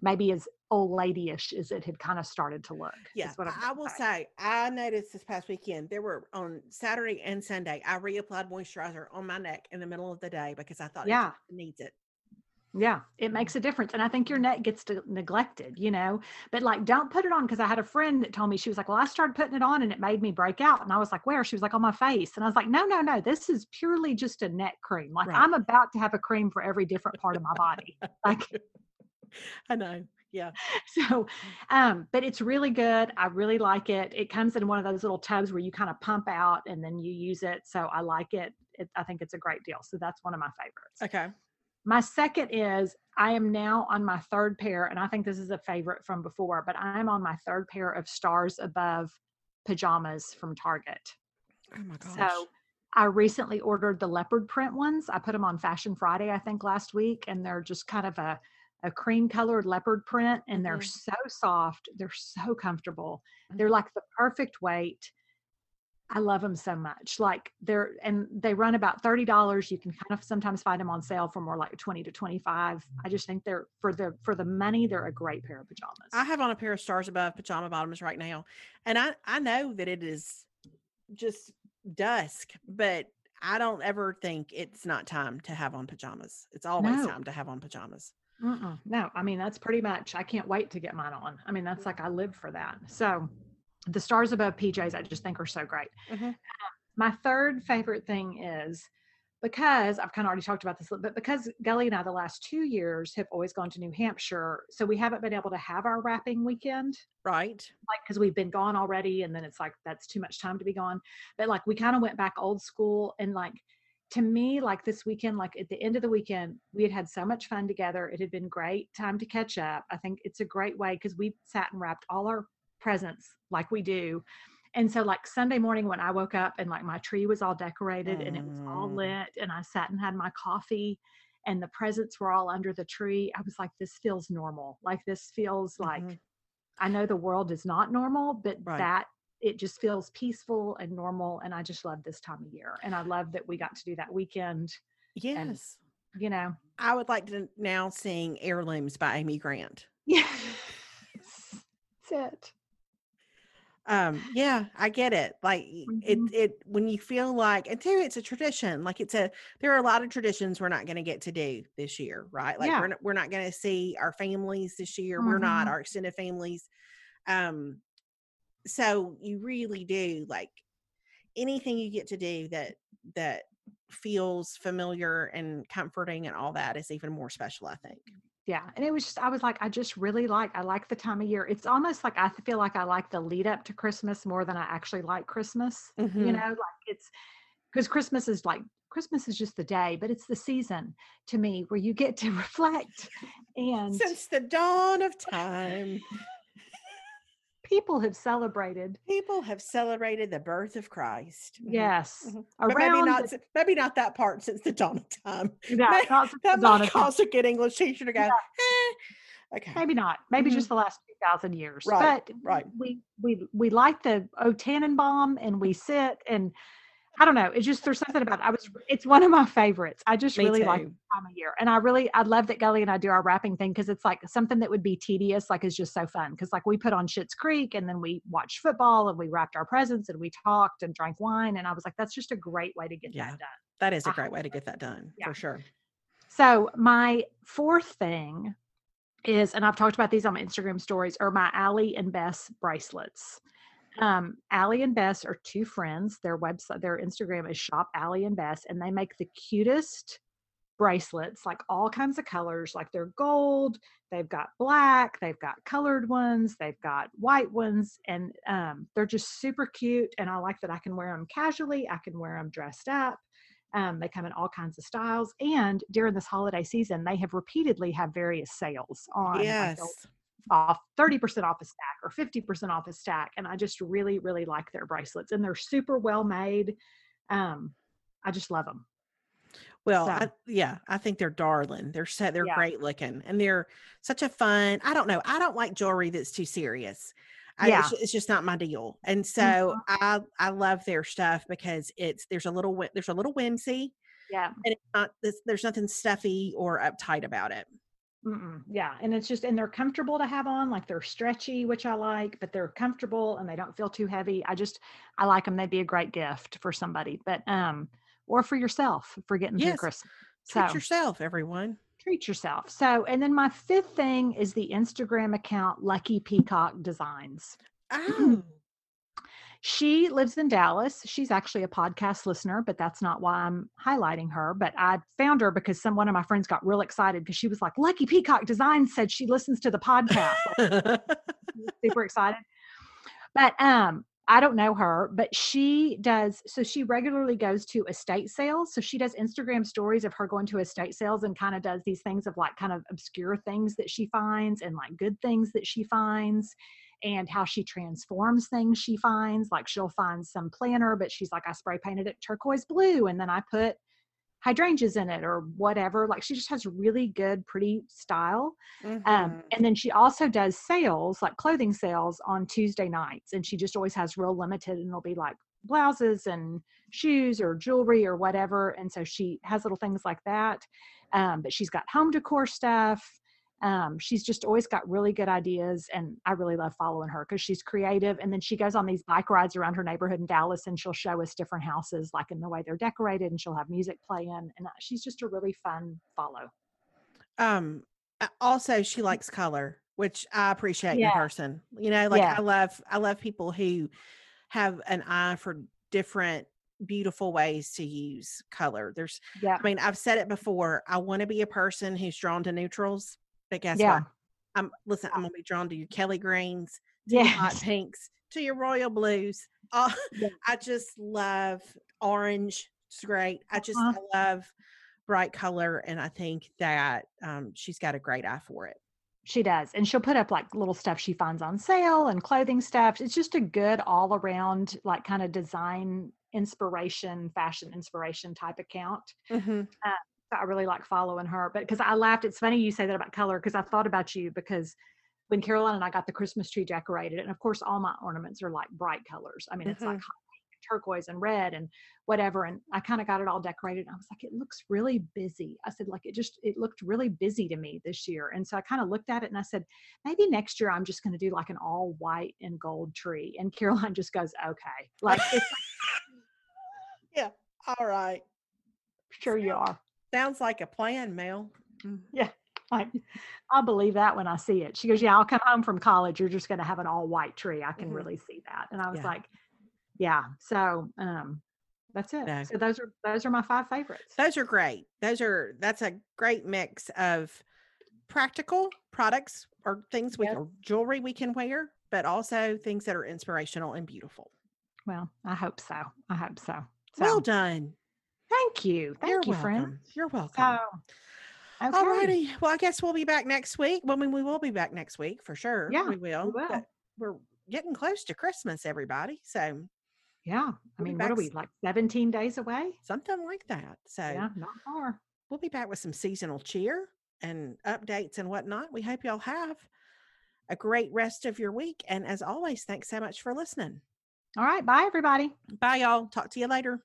maybe as old ladyish as it had kind of started to look. is Yeah, I will say. say I noticed this past weekend there were on Saturday and Sunday I reapplied moisturizer on my neck in the middle of the day because I thought Yeah. just needs it. Yeah, it makes mm-hmm. a difference. And I think your neck gets to neglected, you know, but like don't put it on because I had a friend that told me she was like, Well, I started putting it on and it made me break out. And I was like, Where? She was like, On my face. And I was like, No, no, no, this is purely just a neck cream. Like Right. I'm about to have a cream for every different part of my body. Like [laughs] I know. Yeah. [laughs] so um but it's really good i really like it it comes in one of those little tubs where you kind of pump out and then you use it so i like it. it i think it's a great deal so that's one of my favorites Okay. my second is i am now on my third pair and i think this is a favorite from before but i'm on my third pair of stars above pajamas from target Oh my gosh. so I recently ordered the leopard print ones. I put them on Fashion Friday, I think, last week, and they're just kind of a, a cream colored leopard print, and they're Mhm. so soft. They're so comfortable. They're Mhm. like the perfect weight. I love them so much. Like they're and they run about thirty dollars. You can kind of sometimes find them on sale for more like twenty to twenty five. I just think they're for the for the money. They're a great pair of pajamas. I have on a pair of stars above pajama bottoms right now. And I, I know that it is just dusk, but I don't ever think it's not time to have on pajamas. It's always No. time to have on pajamas. Mm-mm. No, I mean, that's pretty much, I can't wait to get mine on. I mean, that's like, I live for that. So the stars above PJs, I just think are so great. Mhm. My third favorite thing is because I've kind of already talked about this, but because Gully and I, the last two years, have always gone to New Hampshire. So we haven't been able to have our wrapping weekend Right. like because we've been gone already and then it's like that's too much time to be gone but like we kind of went back old school and like to me like this weekend like at the end of the weekend we had had so much fun together it had been great time to catch up i think it's a great way because we sat and wrapped all our presents like we do and so like sunday morning when i woke up and like my tree was all decorated and it was all Mm. lit and i sat and had my coffee and the presents were all under the tree i was like this feels normal like this feels like Mhm. I know the world is not normal, but Right. that it just feels peaceful and normal. And I just love this time of year. And I love that we got to do that weekend. Yes. You know, I would like to now sing Heirlooms by Amy Grant. yeah, that's it. Um, yeah, I get it. Like y- it, it when you feel like, and too, it's a tradition. Like it's a, there are a lot of traditions we're not going to get to do this year, right? Like Yeah. we're not, we're not going to see our families this year. We're not Mhm. our extended families. Um, so you really do like anything you get to do that that feels familiar and comforting and all that is even more special. I think. Yeah. And it was just, I was like, I just really like, I like the time of year. It's almost like I feel like I like the lead up to Christmas more than I actually like Christmas. You Mhm. know, like it's because Christmas is like, Christmas is just the day, but it's the season to me where you get to [laughs] reflect and Since the dawn of [laughs] time, people have celebrated. people have celebrated the birth of Christ. Mhm. Yes. Mhm. But maybe Around not. the- Maybe not that part since the dawn of time. [laughs] Yeah, May- not since the That might cause a good English teacher to go. "Eh." Okay. Maybe not. Maybe Mhm. just the last two thousand years. Right, But right. we we we like the O Tannenbaum and we sit and I don't know. It's just there's something about it. I was it's one of my favorites. I just Me really like too. the time of year. And I really I love that Gully and I do our wrapping thing because it's like something that would be tedious, like is just so fun. Cause like we put on Schitt's Creek and then we watched football and we wrapped our presents and we talked and drank wine. And I was like, that's just a great way to get Yeah. that done. That is a I great way to get that done Yeah. for sure. So my fourth thing is, and I've talked about these on my Instagram stories, are my Allie and Bess bracelets. Um, Allie and Bess are two friends. Their website, their Instagram is Shop Allie and Bess, and they make the cutest bracelets, like all kinds of colors. Like they're gold, they've got black, they've got colored ones, they've got white ones, and um, they're just super cute. And I like that I can wear them casually. I can wear them dressed up. Um, they come in all kinds of styles. And during this holiday season, they have repeatedly have various sales on Yes. Off 30% off a stack or 50% off a stack. And I just really, really like their bracelets. And they're super well made. Um, I just love them. Well, So- I, yeah, I think they're darling. They're so they're Yeah. great looking, and they're such a fun. I don't know. I don't like jewelry that's too serious. I, Yeah. it's, it's just not my deal. And so I I love their stuff because it's there's a little there's a little whimsy, Yeah. and it's not this, there's nothing stuffy or uptight about it. Mm-mm, yeah, and it's just and they're comfortable to have on, like they're stretchy, which I like, but they're comfortable and they don't feel too heavy. I just I like them. They'd be a great gift for somebody, but um, or for yourself for getting through Yes, Christmas. Treat So yourself, everyone. treat yourself. So, and then my fifth thing is the Instagram account Lucky Peacock Designs. Oh, [clears throat] She lives in Dallas. She's actually a podcast listener, but that's not why I'm highlighting her. But I found her because some one of my friends got real excited because she was like, Lucky Peacock Designs said she listens to the podcast. [laughs] Super excited. But um, I don't know her, but she does. So she regularly goes to estate sales. So she does Instagram stories of her going to estate sales and kind of does these things of like kind of obscure things that she finds and like good things that she finds and how she transforms things she finds. Like she'll find some planner, but she's like, I spray painted it turquoise blue and then I put hydrangeas in it or whatever. Like she just has really good, pretty style. Um, Mhm. and then she also does sales, like clothing sales on Tuesday nights. And she just always has real limited, and it'll be like blouses and shoes or jewelry or whatever. And so she has little things like that. Um, but she's got home decor stuff. Um, she's just always got really good ideas. And I really love following her because she's creative. And then she goes on these bike rides around her neighborhood in Dallas and she'll show us different houses, like in the way they're decorated, and she'll have music playing. And uh, she's just a really fun follow. um uh, also she likes color which i appreciate in person you know like Yeah. i love i love people who have an eye for different beautiful ways to use color there's Yeah. i mean i've said it before i want to be a person who's drawn to neutrals but guess Yeah. what i'm listen i'm gonna be drawn to your kelly greens to your hot pinks to your royal blues uh, Yeah. [laughs] i just love orange it's great i just Uh-huh. I love bright color and i think that um, she's got a great eye for it She does. And she'll put up like little stuff she finds on sale and clothing stuff. It's just a good all around, like kind of design inspiration, fashion inspiration type account. mm-hmm. So I really like following her. But because I laughed, it's funny you say that about color because I thought about you because when Caroline and I got the Christmas tree decorated, and of course, all my ornaments are like bright colors. I mean, it's like mm-hmm. hot pink turquoise and red and whatever. And I kind of got it all decorated. And I was like, it looks really busy. I said, like, it just, it looked really busy to me this year. And so I kind of looked at it and I said, maybe next year I'm just going to do like an all white and gold tree. And Caroline [laughs] just goes, okay. Like, it's [laughs] yeah all right sure you are. Sounds like a plan mel Like, [laughs] I'll believe that when I see it. She goes, Yeah, I'll come home from college. You're just going to have an all white tree. I can Mhm. really see that. And I was Yeah. like, Yeah. So, um, that's it. No. So those are those are my five favorites. those are great those are that's a great mix of practical products or things we Yes. or jewelry we can wear but also things that are inspirational and beautiful Well, I hope so. I hope so. So well done thank you. Thank You're you, welcome. friend. you're welcome So okay. Alrighty. Well, I guess we'll be back next week. Well, I mean, we will be back next week for sure. Yeah, we will. will. but We're getting close to Christmas, everybody. So Yeah. I We'll mean, what are we, like 17 days away? something like that. So Yeah, not far. we'll be back with some seasonal cheer and updates and whatnot. We hope y'all have a great rest of your week. And as always, thanks so much for listening. All right. Bye, everybody. Bye, y'all. Talk to you later.